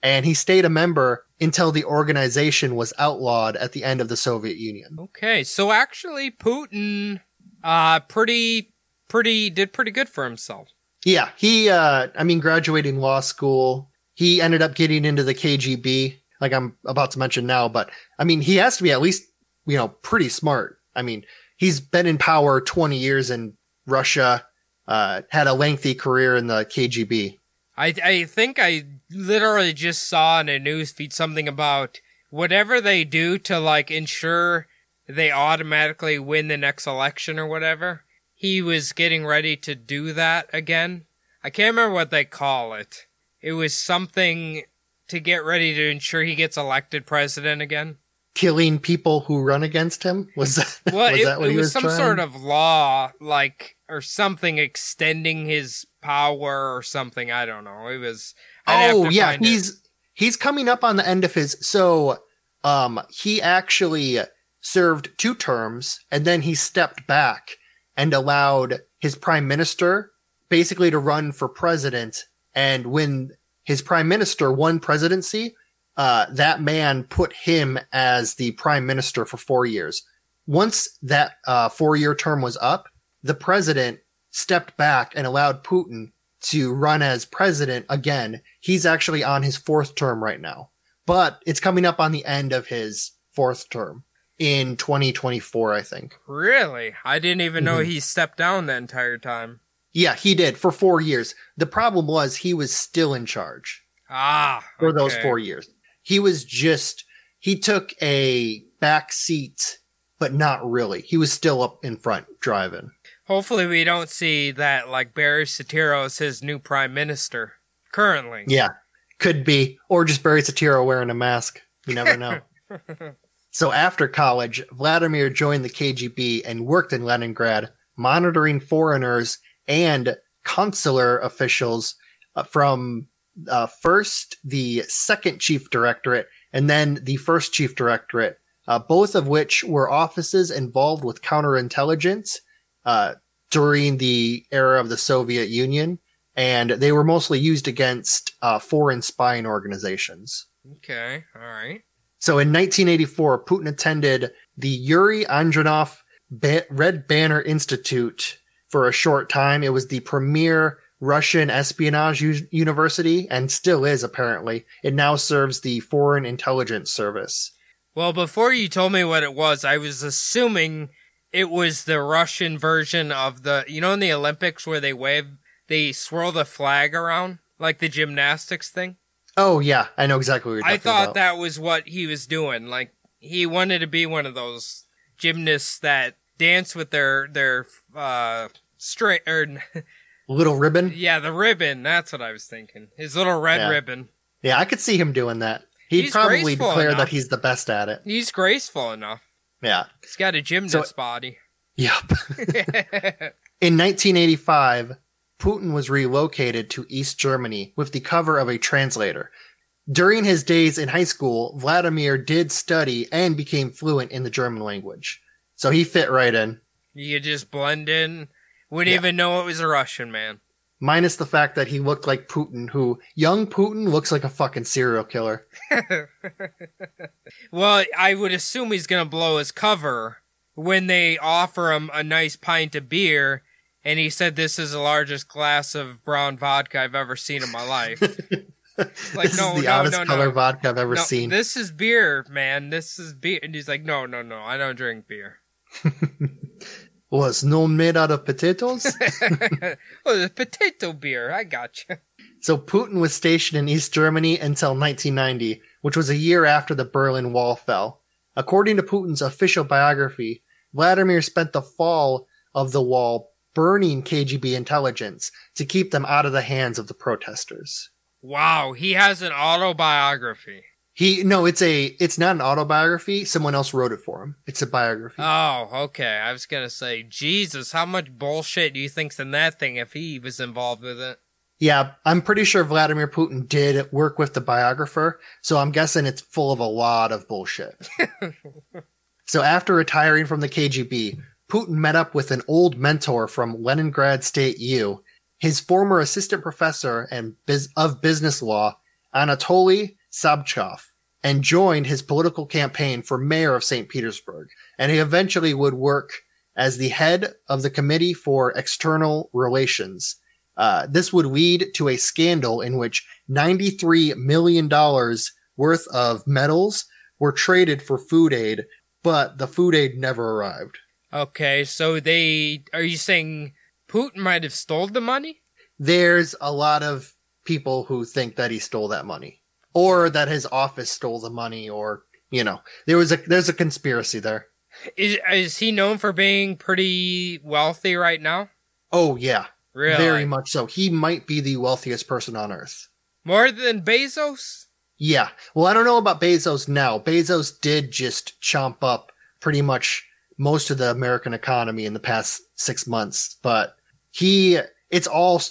and he stayed a member until the organization was outlawed at the end of the Soviet Union. Okay, so actually, Putin, uh, pretty, pretty, did pretty good for himself. Yeah, he, uh, I mean, graduating law school, he ended up getting into the KGB, like I'm about to mention now, but I mean, he has to be at least, you know, pretty smart. I mean, he's been in power 20 years in Russia, uh, had a lengthy career in the KGB. I, I think I literally just saw in a news feed something about whatever they do to like ensure they automatically win the next election or whatever. He was getting ready to do that again. I can't remember what they call it. It was something to get ready to ensure he gets elected president again. Killing people who run against him was that, Well, was it, that what it was, was some trying? sort of law, like or something extending his power or something. I don't know. It was. I'd Oh yeah, find it. he's he's coming up on the end of his. So, um, he actually served two terms, and then he stepped back and allowed his prime minister basically to run for president. And when his prime minister won presidency, uh, that man put him as the prime minister for four years. Once that uh, four year term was up, the president stepped back and allowed Putin to run as president again. He's actually on his fourth term right now, but it's coming up on the end of his fourth term in 2024, I think. Really? I didn't even know Mhm. he stepped down the entire time. Yeah, he did for four years. The problem was he was still in charge Ah. for those four years. He was just, he took a back seat, but not really. He was still up in front driving. Hopefully, we don't see that like Barry Soetoro is his new prime minister currently. Yeah, could be. Or just Barry Soetoro wearing a mask. You never know. <laughs> so after college, Vladimir joined the KGB and worked in Leningrad, monitoring foreigners and consular officials uh, from uh, first the second chief directorate and then the first chief directorate, uh, both of which were offices involved with counterintelligence uh, during the era of the Soviet Union and they were mostly used against uh, foreign spying organizations. Okay. All right. So in 1984, Putin attended the Yuri Andropov ba- Red Banner Institute for a short time. It was the premier Russian espionage u- university and still is apparently. It now serves the Foreign Intelligence Service. Well, before you told me what it was, I was assuming it was the Russian version of the, you know, in the Olympics where they wave, they swirl the flag around, like the gymnastics thing. Oh yeah, I know exactly what you're talking I thought about. that was what he was doing. Like he wanted to be one of those gymnasts that dance with their their uh straight or <laughs> Little ribbon. yeah, the ribbon. That's what I was thinking. His little red Yeah. ribbon. Yeah, I could see him doing that. He'd He's probably declare enough. that he's the best at it. He's graceful enough. Yeah. He's got a gymnast body. Yep. <laughs> In 1985, Putin was relocated to East Germany with the cover of a translator. During his days in high school, Vladimir did study and became fluent in the German language. So he fit right in, you just blend in. Wouldn't Yeah. even know it was a Russian man. Minus the fact that he looked like Putin, who, young Putin looks like a fucking serial killer. <laughs> Well, I would assume he's gonna blow his cover when they offer him a nice pint of beer, and he said this is the largest glass of brown vodka I've ever seen in my life. <laughs> Like, this no, is the no, oddest no, color no. vodka I've ever no, seen. this is beer, man. This is beer, and he's like, no, no, no, I don't drink beer. <laughs> Was no made out of potatoes? <laughs> oh, the potato beer. I got you. So Putin was stationed in East Germany until 1990, which was a year after the Berlin Wall fell. According to Putin's official biography, Vladimir spent the fall of the wall burning KGB intelligence to keep them out of the hands of the protesters. Wow, he has an autobiography. He no, it's a it's not an autobiography. Someone else wrote it for him. It's a biography. Oh, okay. I was gonna say, Jesus, how much bullshit do you think's in that thing if he was involved with it? Yeah, I'm pretty sure Vladimir Putin did work with the biographer, so I'm guessing it's full of a lot of bullshit. <laughs> so after retiring from the KGB, Putin met up with an old mentor from Leningrad State U, his former assistant professor and biz- of business law, Anatoly Sobchak, and joined his political campaign for mayor of St. Petersburg. And he eventually would work as the head of the Committee for External Relations. Uh, this would lead to a scandal in which $93 million worth of metals were traded for food aid, but the food aid never arrived. Okay, so they are you saying Putin might have stole the money? There's a lot of people who think that he stole that money or that his office stole the money or, you know, there was a there's a conspiracy there. Is is he known for being pretty wealthy right now? Oh yeah. Really? Very much so. He might be the wealthiest person on earth. More than Bezos? Yeah. Well, I don't know about Bezos now. Bezos did just chomp up pretty much most of the American economy in the past six months, but he, it's all,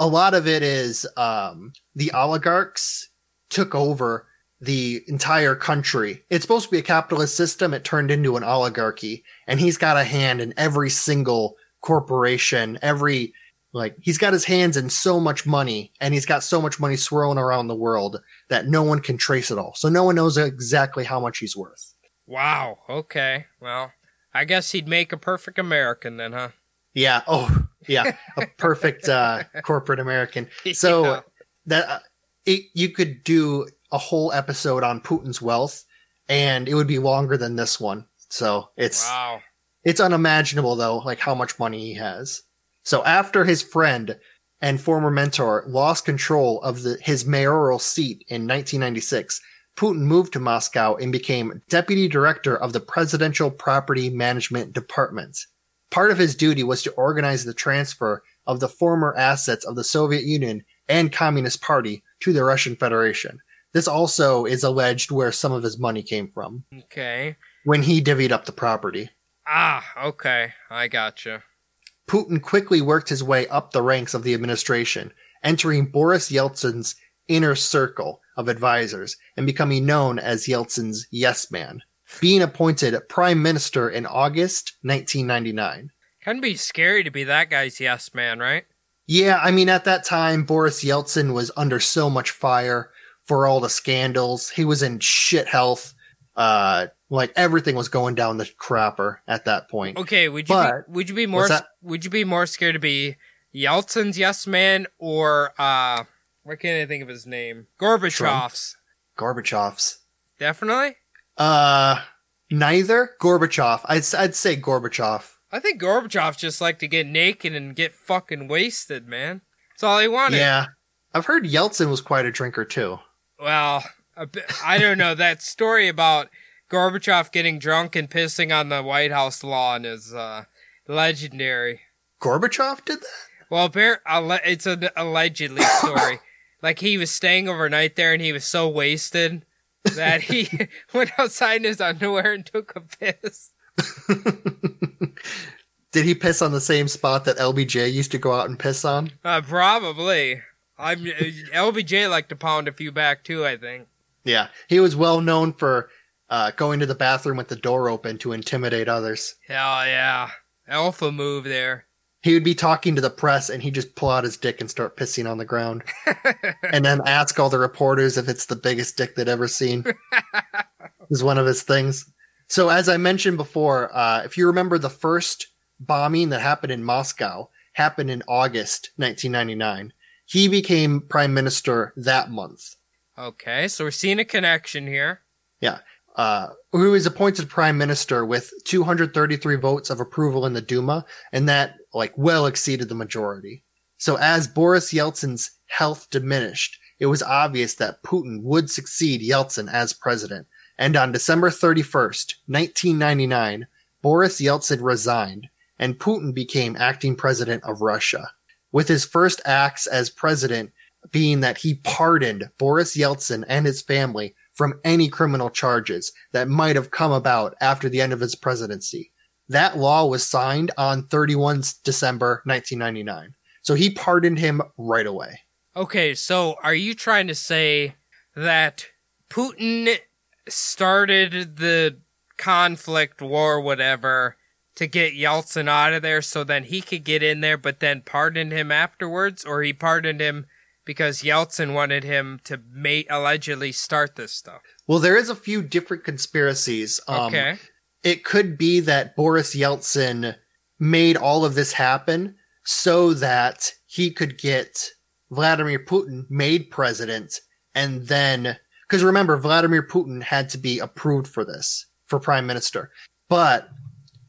a lot of it is, um, the oligarchs took over the entire country. It's supposed to be a capitalist system. It turned into an oligarchy and he's got a hand in every single corporation, every, like, he's got his hands in so much money and he's got so much money swirling around the world that no one can trace it all. So no one knows exactly how much he's worth. Wow. Okay. Well, I guess he'd make a perfect American then, huh? Yeah. Oh, yeah. A perfect uh, corporate American. <laughs> So Yeah. that it, you could do a whole episode on Putin's wealth, and it would be longer than this one. So it's Wow. it's unimaginable though, like how much money he has. So after his friend and former mentor lost control of the, his mayoral seat in 1996, Putin moved to Moscow and became deputy director of the Presidential Property Management Department. Part of his duty was to organize the transfer of the former assets of the Soviet Union and Communist Party to the Russian Federation. This also is alleged where some of his money came from Okay. when he divvied up the property. Ah, okay. I gotcha. Putin quickly worked his way up the ranks of the administration, entering Boris Yeltsin's inner circle of advisors and becoming known as Yeltsin's yes man, being appointed prime minister in August 1999. Can be scary to be that guy's yes man, right? Yeah, I mean, at that time, Boris Yeltsin was under so much fire for all the scandals. He was in shit health. Uh, like everything was going down the crapper at that point. Okay, would you But- be, would you be more would you be more scared to be Yeltsin's yes man or uh what can't I think of his name? Gorbachev's. Gorbachev's. Definitely. Uh, neither. Gorbachev. I'd, I'd say Gorbachev. I think Gorbachev just liked to get naked and get fucking wasted, man. That's all he wanted. Yeah. I've heard Yeltsin was quite a drinker too. Well, bit, I don't know. <laughs> That story about Gorbachev getting drunk and pissing on the White House lawn is uh, legendary. Gorbachev did that? Well, it's an allegedly <coughs> story. like he was staying overnight there and he was so wasted that he <laughs> went outside in his underwear and took a piss. <laughs> Did he piss on the same spot that LBJ used to go out and piss on? Uh, probably. I'm LBJ liked to pound a few back too. I think. Yeah. He was well known for uh, going to the bathroom with the door open to intimidate others. Hell yeah, alpha move there. He would be talking to the press and he'd just pull out his dick and start pissing on the ground. <laughs> and then ask all the reporters if it's the biggest dick they'd ever seen. <laughs> is one of his things. So as I mentioned before, uh, if you remember the first bombing that happened in Moscow happened in August 1999. He became prime minister that month. Okay, so we're seeing a connection here. Yeah. Uh, who was appointed prime minister with 233 votes of approval in the Duma, and that like well exceeded the majority. So as Boris Yeltsin's health diminished, it was obvious that Putin would succeed Yeltsin as president. And on December 31st, 1999, Boris Yeltsin resigned and Putin became acting president of Russia. With his first acts as president being that he pardoned Boris Yeltsin and his family from any criminal charges that might have come about after the end of his presidency. That law was signed on 31 December 1999. So he pardoned him right away. Okay, so are you trying to say that Putin started the conflict, war, whatever, to get Yeltsin out of there so then he could get in there, but then pardoned him afterwards? Or he pardoned him because Yeltsin wanted him to allegedly start this stuff? Well, there is a few different conspiracies. Um, Okay. It could be that Boris Yeltsin made all of this happen so that he could get Vladimir Putin made president and then, because remember, Vladimir Putin had to be approved for this, for prime minister. But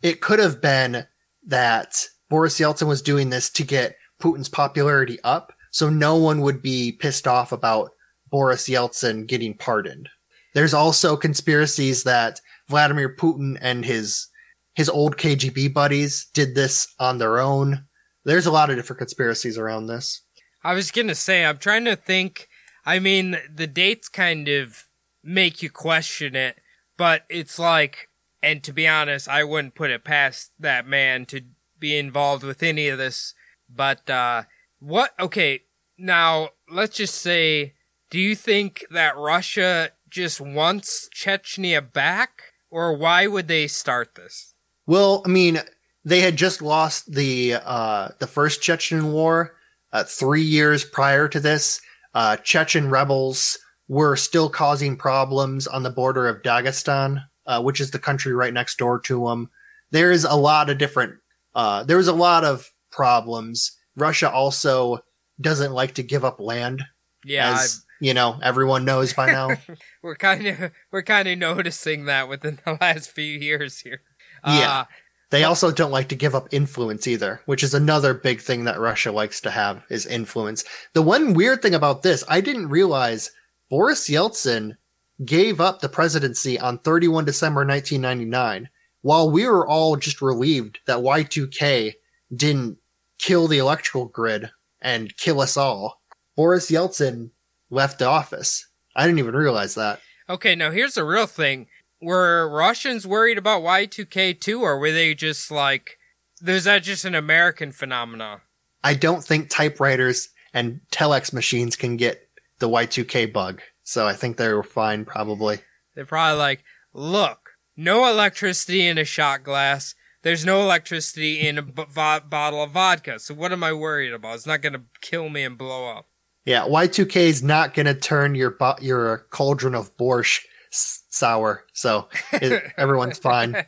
it could have been that Boris Yeltsin was doing this to get Putin's popularity up so no one would be pissed off about Boris Yeltsin getting pardoned. There's also conspiracies that Vladimir Putin and his his old KGB buddies did this on their own. There's a lot of different conspiracies around this. I was gonna say, I'm trying to think. I mean, the dates kind of make you question it, but it's like, and to be honest, I wouldn't put it past that man to be involved with any of this. But, uh, what, okay, now, let's just say, do you think that Russia just wants Chechnya back? Or why would they start this? Well, I mean, they had just lost the uh, the first Chechen war uh, three years prior to this. Uh, Chechen rebels were still causing problems on the border of Dagestan, uh, which is the country right next door to them. There's a lot of different. Uh, there was a lot of problems. Russia also doesn't like to give up land, Yeah, as you know everyone knows by now. <laughs> we're kind of we're kind of noticing that within the last few years here. Yeah. They also don't like to give up influence either, which is another big thing that Russia likes to have is influence. The one weird thing about this, I didn't realize Boris Yeltsin gave up the presidency on 31 December 1999 while we were all just relieved that Y2K didn't kill the electrical grid and kill us all. Boris Yeltsin left the office. I didn't even realize that. Okay, now here's the real thing. Were Russians worried about Y2K too, or were they just like, is that just an American phenomenon? I don't think typewriters and telex machines can get the Y2K bug. So I think they were fine, probably. They're probably like, look, no electricity in a shot glass. There's no electricity in a b- vo- bottle of vodka. So what am I worried about? It's not gonna kill me and blow up. Yeah, Y2K is not going to turn your bo- your cauldron of borscht s- sour. So it, <laughs> everyone's fine.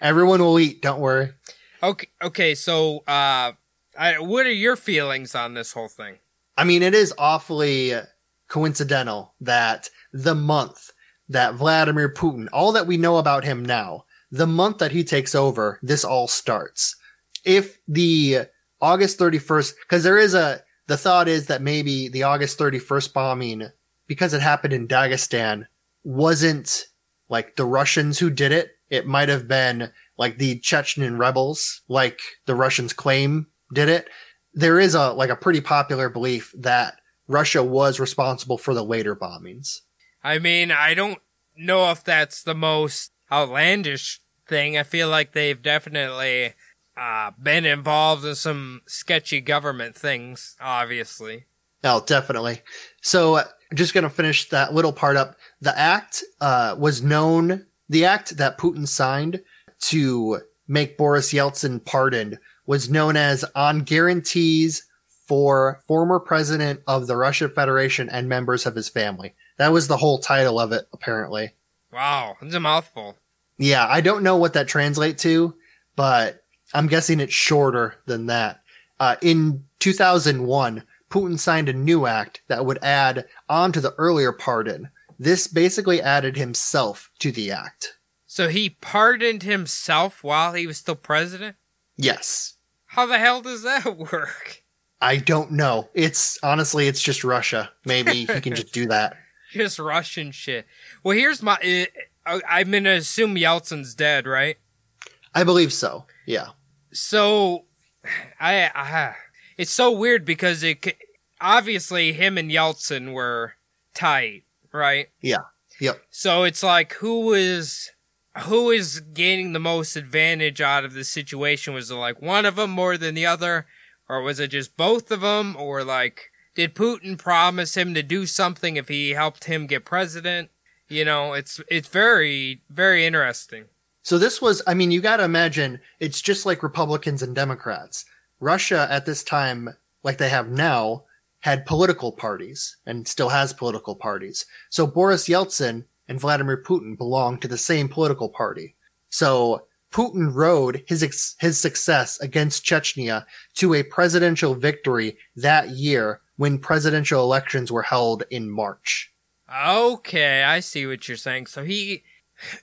Everyone will eat. Don't worry. Okay, okay. So, uh, I, what are your feelings on this whole thing? I mean, it is awfully coincidental that the month that Vladimir Putin, all that we know about him now, the month that he takes over, this all starts. If the August 31st, because there is a, the thought is that maybe the August 31st bombing, because it happened in Dagestan, wasn't like the Russians who did it. It might have been like the Chechen rebels, like the Russians claim did it. There is a, like a pretty popular belief that Russia was responsible for the later bombings. I mean, I don't know if that's the most outlandish thing. I feel like they've definitely uh, been involved in some sketchy government things, obviously. Oh, definitely. So, uh, just going to finish that little part up. The act uh, was known, the act that Putin signed to make Boris Yeltsin pardoned was known as On Guarantees for Former President of the Russian Federation and Members of His Family. That was the whole title of it, apparently. Wow, it's a mouthful. Yeah, I don't know what that translates to, but I'm guessing it's shorter than that. Uh, in 2001, Putin signed a new act that would add on to the earlier pardon. This basically added himself to the act. So he pardoned himself while he was still president? Yes. How the hell does that <laughs> work? I don't know. It's honestly, it's just Russia. Maybe he can just do that. <laughs> Just Russian shit. Well, here's my. Uh, I'm gonna assume Yeltsin's dead, right? I believe so. Yeah. So, <sighs> I, I it's so weird because it obviously him and Yeltsin were tight, right? Yeah. Yep. So it's like who is who is gaining the most advantage out of this situation? Was it like one of them more than the other, or was it just both of them, or like did Putin promise him to do something if he helped him get president? You know, it's it's very very interesting. So this was, I mean, you got to imagine it's just like Republicans and Democrats. Russia at this time, like they have now, had political parties and still has political parties. So Boris Yeltsin and Vladimir Putin belong to the same political party. So Putin rode his ex- his success against Chechnya to a presidential victory that year when presidential elections were held in March. Okay, I see what you're saying. So he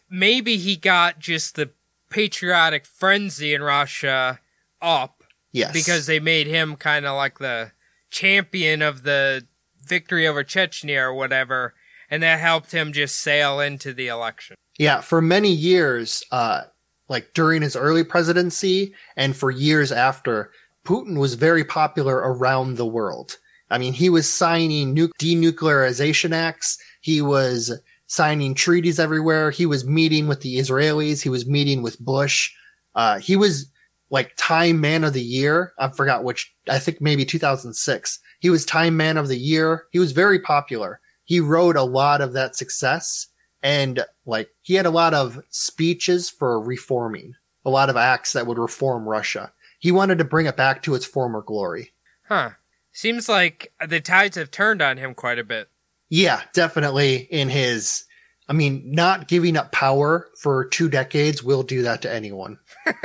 maybe he got just the patriotic frenzy in Russia up Yes. because they made him kind of like the champion of the victory over Chechnya or whatever, and that helped him just sail into the election. Yeah, for many years, uh, like during his early presidency and for years after, Putin was very popular around the world. I mean, he was signing nu- denuclearization acts. He was signing treaties everywhere. He was meeting with the Israelis. He was meeting with Bush. Uh, he was like Time Man of the Year. I forgot which, I think maybe 2006. He was Time Man of the Year. He was very popular. He rode a lot of that success and like he had a lot of speeches for reforming, a lot of acts that would reform Russia. He wanted to bring it back to its former glory. Huh. Seems like the tides have turned on him quite a bit. Yeah, definitely in his, I mean, not giving up power for two decades will do that to anyone. <laughs>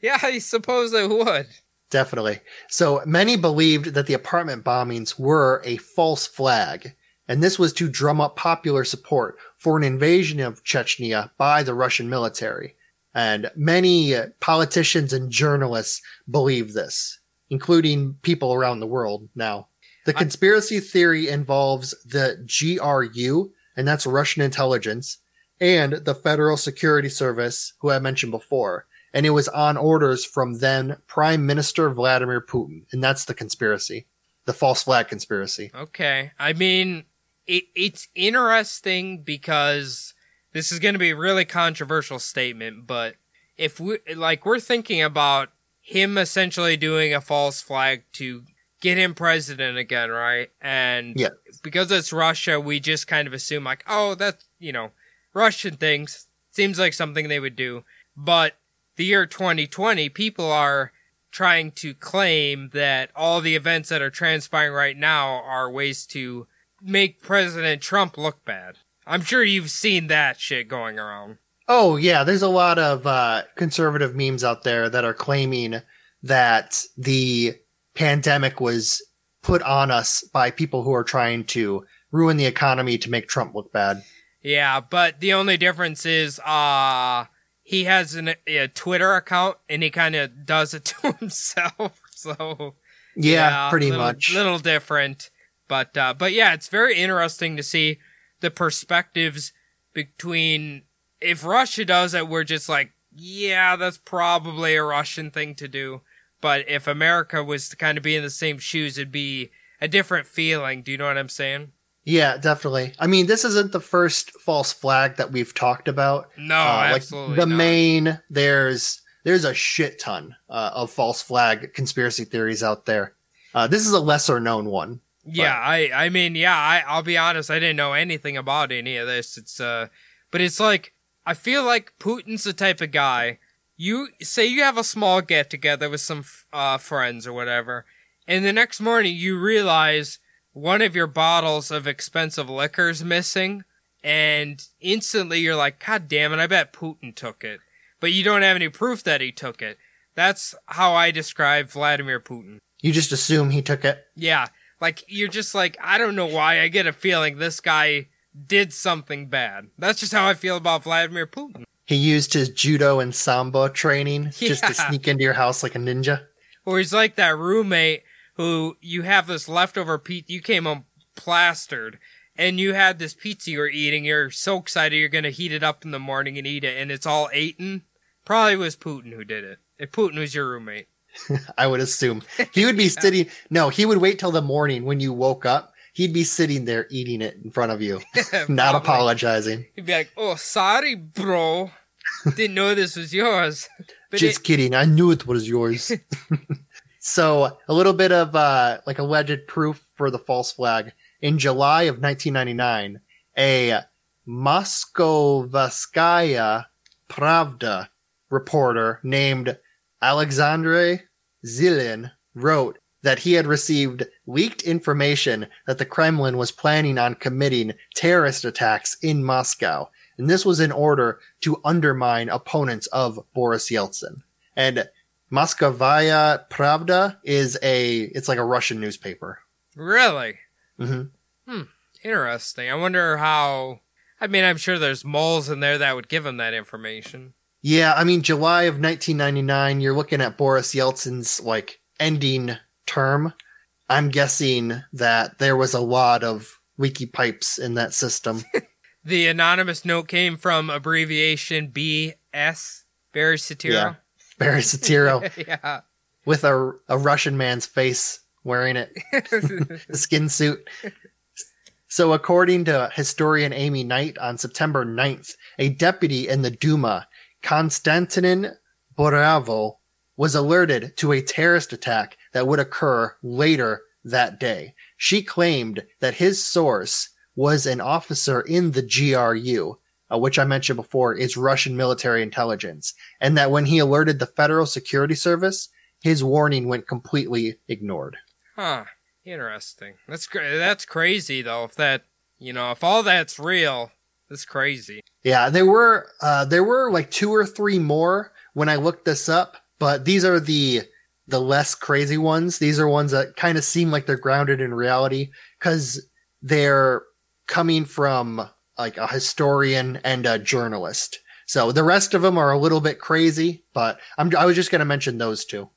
Yeah, I suppose it would. Definitely. So many believed that the apartment bombings were a false flag, and this was to drum up popular support for an invasion of Chechnya by the Russian military. And many politicians and journalists believe this, including people around the world now. The conspiracy theory involves the GRU, and that's Russian intelligence, and the Federal Security Service, who I mentioned before. And it was on orders from then Prime Minister Vladimir Putin. And that's the conspiracy. The false flag conspiracy. Okay. I mean, it, it's interesting because this is going to be a really controversial statement, but if we, like, we're thinking about him essentially doing a false flag to get him president again, right? And Yeah. because it's Russia, we just kind of assume, like, oh, that's, you know, Russian things. Seems like something they would do. But the year 2020, people are trying to claim that all the events that are transpiring right now are ways to make President Trump look bad. I'm sure you've seen that shit going around. Oh, yeah. There's a lot of uh, conservative memes out there that are claiming that the pandemic was put on us by people who are trying to ruin the economy to make Trump look bad. Yeah, but the only difference is, uh, he has an, a Twitter account and he kind of does it <laughs> to himself. So, Yeah, pretty little, much. Little different, but uh, but yeah, it's very interesting to see the perspectives between if Russia does it, we're just like, yeah, that's probably a Russian thing to do. But if America was to kind of be in the same shoes, it'd be a different feeling. Do you know what I'm saying? Yeah, definitely. I mean, this isn't the first false flag that we've talked about. No, Uh, like absolutely the not. main there's there's a shit ton uh, of false flag conspiracy theories out there. Uh, this is a lesser known one. Yeah, I I mean, yeah, I I'll be honest, I didn't know anything about any of this. It's uh but it's like I feel like Putin's the type of guy you say you have a small get together with some uh friends or whatever, and the next morning you realize one of your bottles of expensive liquor's missing and instantly you're like, God damn it, I bet Putin took it. But you don't have any proof that he took it. That's how I describe Vladimir Putin. You just assume he took it. Yeah. Like, you're just like, I don't know why. I get a feeling this guy did something bad. That's just how I feel about Vladimir Putin. He used his judo and sambo training <laughs> just to sneak into your house like a ninja. Or he's like that roommate who you have this leftover pizza. You came home plastered and you had this pizza you were eating. You're so excited you're going to heat it up in the morning and eat it and it's all eaten. Probably was Putin who did it. If Putin was your roommate. <laughs> I would assume <laughs> he would be sitting. No, he would wait till the morning when you woke up. He'd be sitting there eating it in front of you, <laughs> not Probably. apologizing. He'd be like, oh, sorry, bro. Didn't know this was yours. <laughs> But Just it- kidding. I knew it was yours. <laughs> So a little bit of uh, like alleged proof for the false flag. In July of 1999, a Moskovskaya Pravda reporter named Alexandre Zhilin wrote that he had received leaked information that the Kremlin was planning on committing terrorist attacks in Moscow. And this was in order to undermine opponents of Boris Yeltsin. And Moskovaya Pravda is a, it's like a Russian newspaper. Really? hmm Interesting. I wonder how. I mean, I'm sure there's moles in there that would give him that information. Yeah, I mean, July of 1999, you're looking at Boris Yeltsin's like ending term. I'm guessing that there was a lot of leaky pipes in that system. <laughs> The anonymous note came from abbreviation BS. Barry Soetoro. Yeah. Barry Soetoro <laughs> Yeah. with a, a Russian man's face wearing it, <laughs> the skin suit. So, according to historian Amy Knight, on September 9th, a deputy in the Duma, Konstantin Boravo, was alerted to a terrorist attack that would occur later that day. She claimed that his source was an officer in the GRU, uh, which I mentioned before is Russian military intelligence, and that when he alerted the Federal Security Service, his warning went completely ignored. Huh. Interesting. That's cra- that's crazy though. If that, you know, if all that's real, that's crazy. Yeah, there were uh, there were like two or three more when I looked this up, but these are the the less crazy ones. These are ones that kind of seem like they're grounded in reality because they're coming from like a historian and a journalist. So the rest of them are a little bit crazy, but I'm I was just gonna mention those two.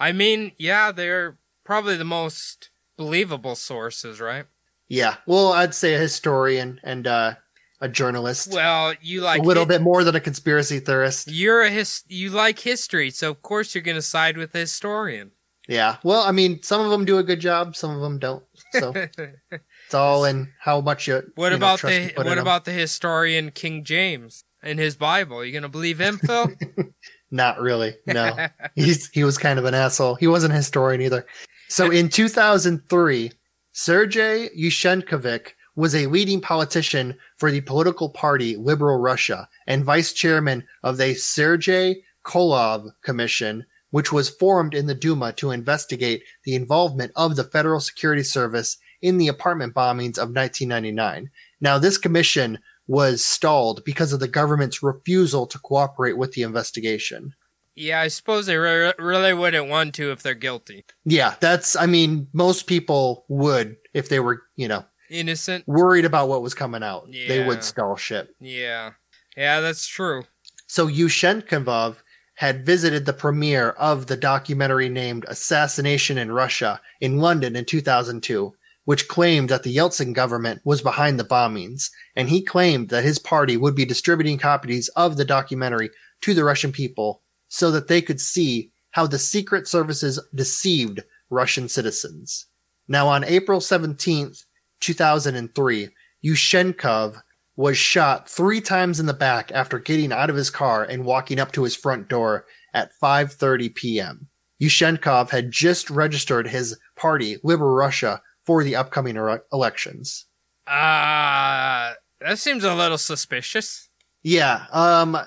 I mean, yeah, they're probably the most believable sources, right? Yeah, well, I'd say a historian and uh, a journalist. Well, you like a little bit more than a conspiracy theorist. You're a his. You like history, so of course you're gonna side with the historian. Yeah. Well, I mean, some of them do a good job, some of them don't. So <laughs> it's all in how much you. What you about the What in what 'em. about the historian King James and his Bible? You gonna believe him, Phil? <laughs> Not really. No. <laughs> He's he was kind of an asshole. He wasn't a historian either. So in 2003, Sergei Yushchenkovic was a leading politician for the political party Liberal Russia and vice chairman of the Sergei Kovalev Commission, which was formed in the Duma to investigate the involvement of the Federal Security Service in the apartment bombings of 1999. Now, this commission was stalled because of the government's refusal to cooperate with the investigation. yeah, I suppose they re- really wouldn't want to if they're guilty, Yeah, that's, I mean, most people would if they were, you know, innocent. worried about what was coming out. They would stall shit. Yeah, yeah, that's true. So Yushchenkovov had visited the premiere of the documentary named Assassination in Russia in London in 2002, which claimed that the Yeltsin government was behind the bombings, and he claimed that his party would be distributing copies of the documentary to the Russian people so that they could see how the secret services deceived Russian citizens. Now on April 17th, 2003, Yushchenkov was shot three times in the back after getting out of his car and walking up to his front door at 5:30 p.m. Yushchenkov had just registered his party, Liberal Russia, for the upcoming elections. Uh that seems a little suspicious. Yeah, um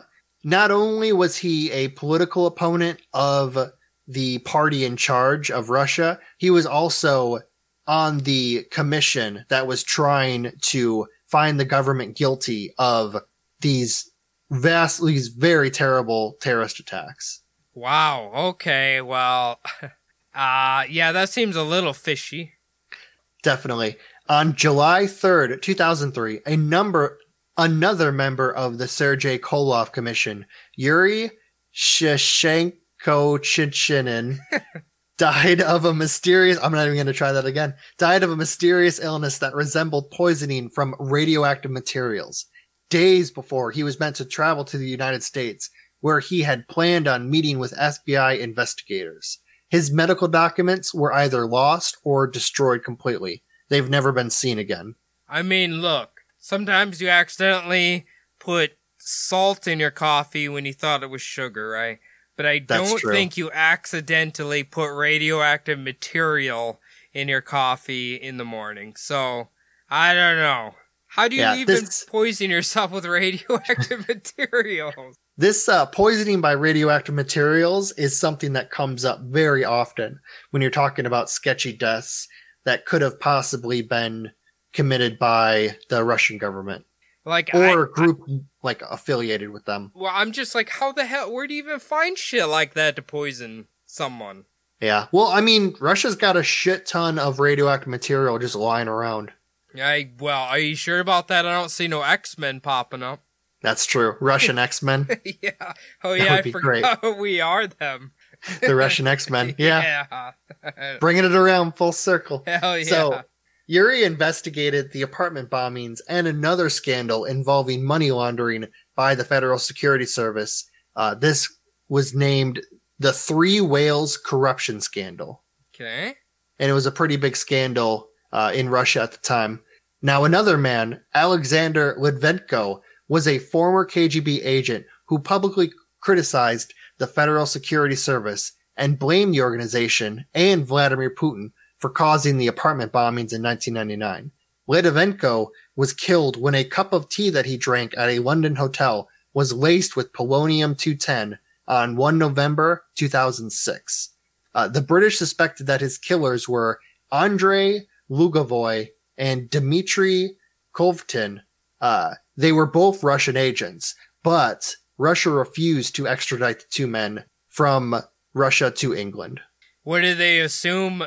not only was he a political opponent of the party in charge of Russia, he was also on the commission that was trying to find the government guilty of these vast, these very terrible terrorist attacks. Wow. Okay. Well, <laughs> uh yeah, that seems a little fishy. Definitely. On July 3rd, 2003, a number, another member of the Sergei Kovalev Commission, Yuri Sheshenko-Chichinin, <laughs> died of a mysterious, I'm not even going to try that again, died of a mysterious illness that resembled poisoning from radioactive materials. Days before he was meant to travel to the United States, where he had planned on meeting with FBI investigators. His medical documents were either lost or destroyed completely. They've never been seen again. I mean, look, sometimes you accidentally put salt in your coffee when you thought it was sugar, right? But I That's don't true. think you accidentally put radioactive material in your coffee in the morning. So I don't know. How do you Yeah, even this- poison yourself with <laughs> radioactive materials? This uh, poisoning by radioactive materials is something that comes up very often when you're talking about sketchy deaths that could have possibly been committed by the Russian government Like or I, a group like affiliated with them. well, I'm just like, how the hell? Where do you even find shit like that to poison someone? Yeah. Well, I mean, Russia's got a shit ton of radioactive material just lying around. I well, are you sure about that? I don't see no X Men popping up. That's true. Russian <laughs> X Men, <laughs> yeah. Oh That yeah, would I be forgot <laughs> we are them. the Russian X Men. Yeah. yeah. Bringing it around full circle. Hell yeah. So, Yuri investigated the apartment bombings and another scandal involving money laundering by the Federal Security Service. Uh, this was named the Three Whales Corruption Scandal. okay. And it was a pretty big scandal uh, in Russia at the time. Now, another man, Alexander Litvinenko, was a former KGB agent who publicly criticized the Federal Security Service and blamed the organization and Vladimir Putin for causing the apartment bombings in 1999. Litvinenko was killed when a cup of tea that he drank at a London hotel was laced with polonium 210 on 1 November 2006. Uh, the British suspected that his killers were Andrei Lugovoy and Dmitry Kovtun. Uh, they were both Russian agents, but Russia refused to extradite the two men from Russia to England. What did they assume?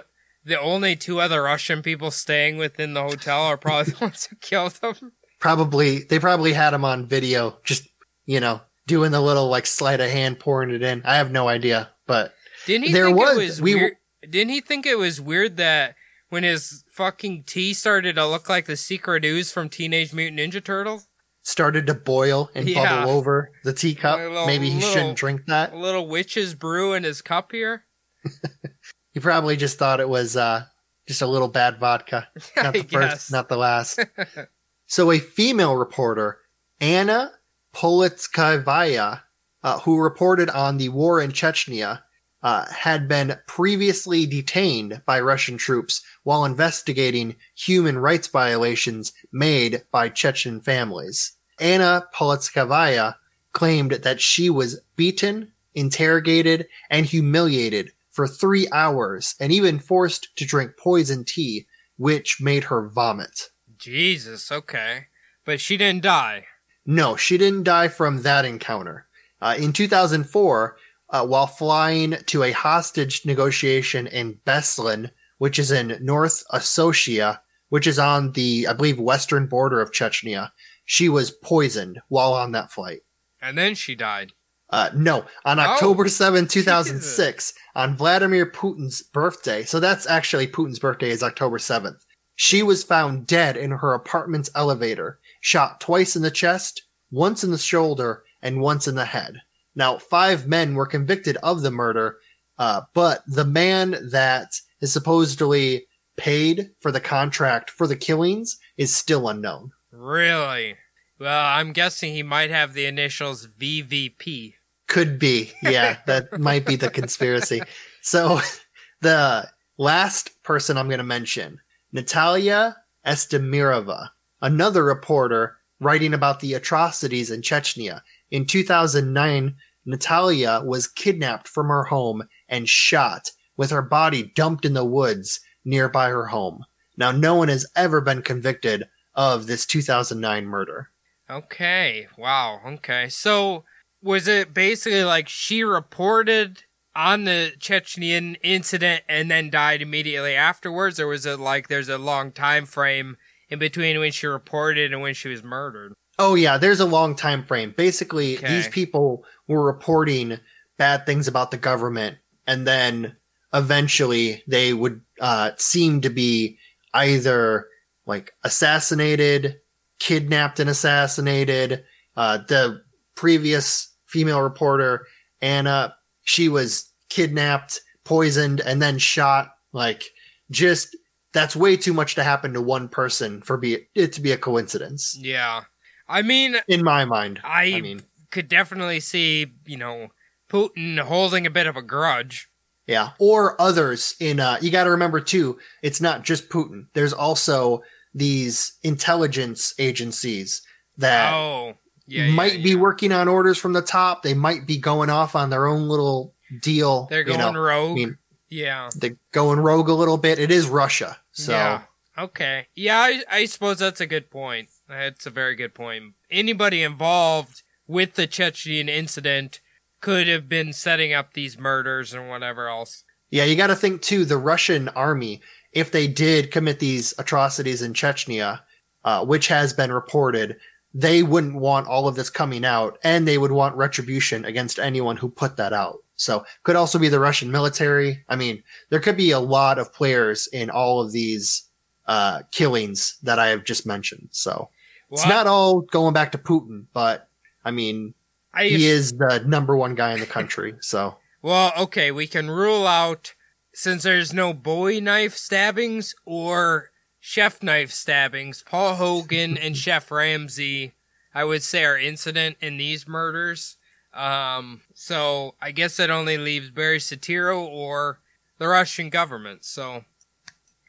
The only two other Russian people staying within the hotel are probably the <laughs> ones who killed them. Probably, they probably had him on video, just, you know, doing the little like sleight of hand pouring it in. I have no idea, but Didn't he There think was- it was we- weird? Didn't he think it was weird that when his fucking tea started to look like the secret ooze from Teenage Mutant Ninja Turtles, started to boil and Yeah. bubble over the teacup. Little- Maybe he little- shouldn't drink that. a little witch's brew in his cup here? <laughs> He probably just thought it was uh, just a little bad vodka. <laughs> Not the first, not the last. <laughs> so a female reporter, Anna Politkovskaya, uh, who reported on the war in Chechnya, uh, had been previously detained by Russian troops while investigating human rights violations made by Chechen families. Anna Politkovskaya claimed that she was beaten, interrogated, and humiliated for three hours and even forced to drink poison tea, which made her vomit. Jesus, okay. But she didn't die. No, she didn't die from that encounter. Uh, in 2004, uh, while flying to a hostage negotiation in Beslan, which is in North Ossetia, which is on the, I believe, western border of Chechnya, she was poisoned while on that flight. And then she died. Uh, no, on Oh, October 7, 2006, on Vladimir Putin's birthday. So that's actually Putin's birthday is October 7th. She was found dead in her apartment's elevator, shot twice in the chest, once in the shoulder, and once in the head. Now, five men were convicted of the murder, uh, but the man that is supposedly paid for the contract for the killings is still unknown. Really? Well, I'm guessing he might have the initials VVP. Could be. Yeah, that <laughs> might be the conspiracy. So <laughs> the last person I'm going to mention, Natalia Estemirova, another reporter writing about the atrocities in Chechnya. In 2009, Natalia was kidnapped from her home and shot with her body dumped in the woods nearby her home. Now, no one has ever been convicted of this 2009 murder. Okay. Wow. Okay. So was it basically like she reported on the Chechnyan incident and then died immediately afterwards, or was it like there's a long time frame in between when she reported and when she was murdered? Oh yeah, there's a long time frame. Basically, Okay. these people were reporting bad things about the government, and then eventually they would uh, seem to be either like assassinated, kidnapped, and assassinated. Uh, the previous female reporter Anna, she was kidnapped, poisoned, and then shot. Like, just that's way too much to happen to one person for be it to be a coincidence Yeah. I mean, in my mind. I, I mean, could definitely see, you know, Putin holding a bit of a grudge. Yeah. Or others in, uh, you got to remember too, it's not just Putin. There's also these intelligence agencies that oh, yeah, yeah, might be yeah. working on orders from the top. They might be going off on their own little deal. They're you going know. rogue. I mean, yeah. they're going rogue a little bit. It is Russia. So Yeah. Okay. Yeah, I, I suppose that's a good point. That's a very good point. Anybody involved with the Chechen incident could have been setting up these murders and whatever else. Yeah, you got to think too. The Russian army, if they did commit these atrocities in Chechnya, uh, which has been reported, they wouldn't want all of this coming out, and they would want retribution against anyone who put that out. So, could also be the Russian military. I mean, there could be a lot of players in all of these uh, killings that I have just mentioned. So, it's not all going back to Putin, but I mean, I, he is the number one guy in the country. <laughs> So, Well, okay, we can rule out since there's no Bowie knife stabbings or chef knife stabbings, Paul Hogan and <laughs> Chef Ramsay, I would say, are incident in these murders. Um, so I guess that only leaves Barry Soetoro or the Russian government. So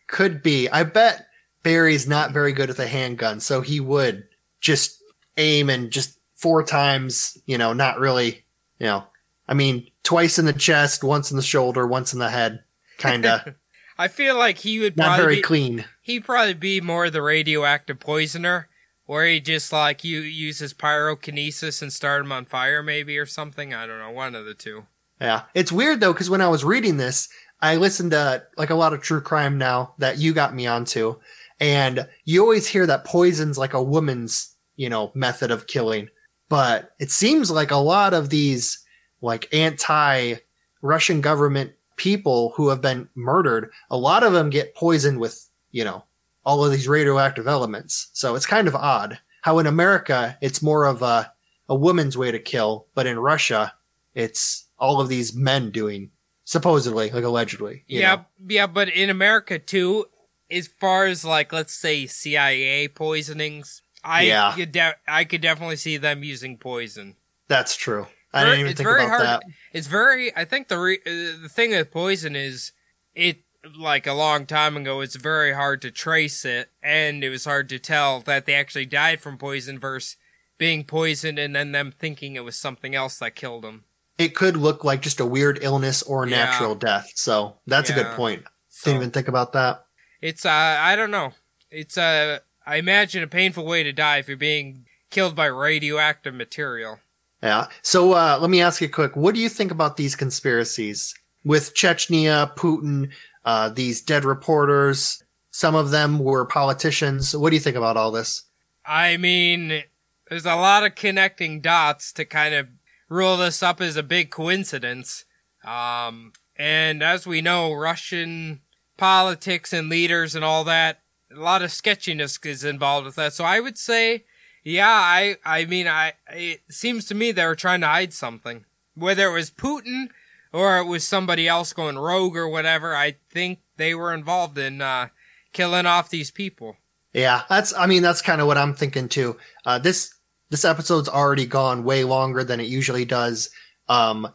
Could be. I bet Barry's not very good with a handgun, so he would just aim and just four times, you know, not really, you know, I mean, twice in the chest, once in the shoulder, once in the head, kind of <laughs> I feel like he would not probably very be, clean. he'd probably be more the radioactive poisoner, where he just like you uses pyrokinesis and start him on fire, maybe or something. I don't know, one of the two. Yeah. It's weird though, because when I was reading this, I listened to like a lot of true crime now that you got me onto. And you always hear that poison's like a woman's, you know, method of killing. But it seems like a lot of these like anti Russian government people who have been murdered, a lot of them get poisoned with, you know, all of these radioactive elements. So it's kind of odd how in America it's more of a, a woman's way to kill, but in Russia it's all of these men doing supposedly, like allegedly. you yeah, know? yeah, but in America too, as far as like let's say CIA poisonings, I Yeah. could de- I could definitely see them using poison. that's true. I didn't even it's think very about hard. that. It's very. I think the re- uh, the thing with poison is it like a long time ago. It's very hard to trace it, and it was hard to tell that they actually died from poison versus being poisoned and then them thinking it was something else that killed them. It could look like just a weird illness or a Yeah. natural death. So that's a good point. So Didn't even think about that. it's uh I don't know. It's uh I imagine a painful way to die if you're being killed by radioactive material. Yeah. So uh, let me ask you quick. What do you think about these conspiracies with Chechnya, Putin, uh, these dead reporters? Some of them were politicians. What do you think about all this? I mean, there's a lot of connecting dots to kind of rule this up as a big coincidence. Um, and as we know, Russian politics and leaders and all that, a lot of sketchiness is involved with that. So I would say, yeah, I, I mean, I, it seems to me they were trying to hide something. Whether it was Putin or it was somebody else going rogue or whatever, I think they were involved in, uh, killing off these people. Yeah, that's. I mean, that's kind of what I'm thinking too. Uh, this this episode's already gone way longer than it usually does. Um,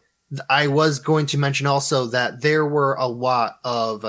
I was going to mention also that there were a lot of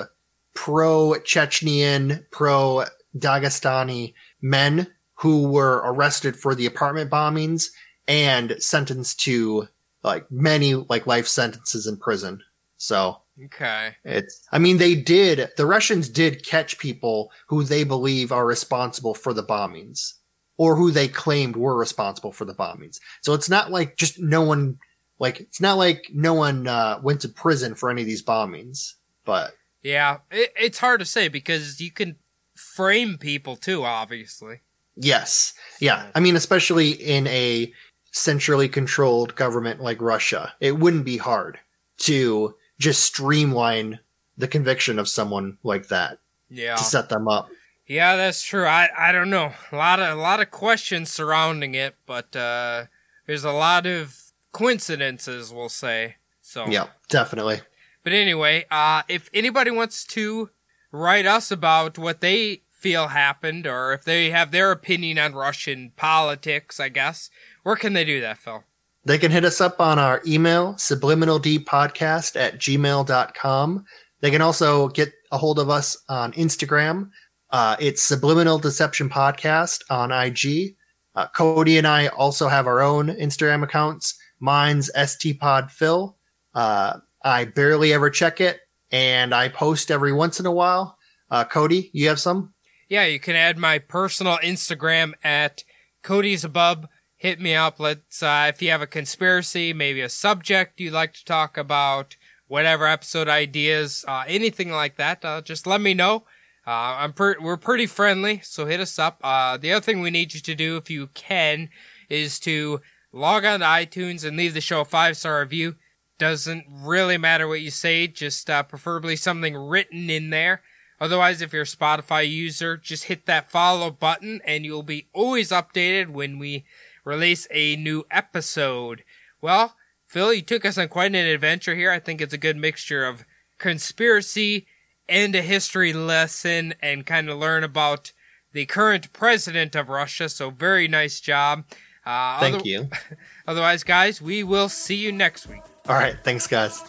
pro Chechnyan, pro Dagestani men who were arrested for the apartment bombings and sentenced to like many like life sentences in prison. So Okay. it's, I mean, they did, the Russians did catch people who they believe are responsible for the bombings or who they claimed were responsible for the bombings. So it's not like just no one, like, it's not like no one, uh, went to prison for any of these bombings, but Yeah, it, it's hard to say because you can frame people too, obviously. Yes. Yeah. I mean, especially in a centrally controlled government like Russia, it wouldn't be hard to just streamline the conviction of someone like that Yeah. to set them up. Yeah, that's true. I I don't know. A lot of a lot of questions surrounding it, but uh there's a lot of coincidences, we'll say. So Yeah, definitely. But anyway, uh if anybody wants to write us about what they feel happened or if they have their opinion on Russian politics, I guess, where can they do that, Phil? They can hit us up on our email, subliminaldpodcast at gmail.com. They can also get a hold of us on Instagram. Uh, it's Subliminal Deception Podcast on IG. Uh, Cody and I also have our own Instagram accounts. Mine's stpodphil. Uh, I barely ever check it, and I post every once in a while. Uh, Cody, you have some? Yeah, you can add my personal Instagram at Cody's Above. Hit me up. Let's uh, if you have a conspiracy, maybe a subject you'd like to talk about, whatever episode ideas, uh, anything like that. Uh, just let me know. Uh, I'm per- we're pretty friendly, so hit us up. Uh, the other thing we need you to do, if you can, is to log on to iTunes and leave the show a five star review. Doesn't really matter what you say, just uh, preferably something written in there. Otherwise, if you're a Spotify user, just hit that follow button and you'll be always updated when we release a new episode. Well, Phil, you took us on quite an adventure here. I think it's a good mixture of conspiracy and a history lesson and kind of learn about the current president of Russia. So, very nice job. Uh, Thank other- you. <laughs> otherwise, guys, we will see you next week. All right. Thanks, guys.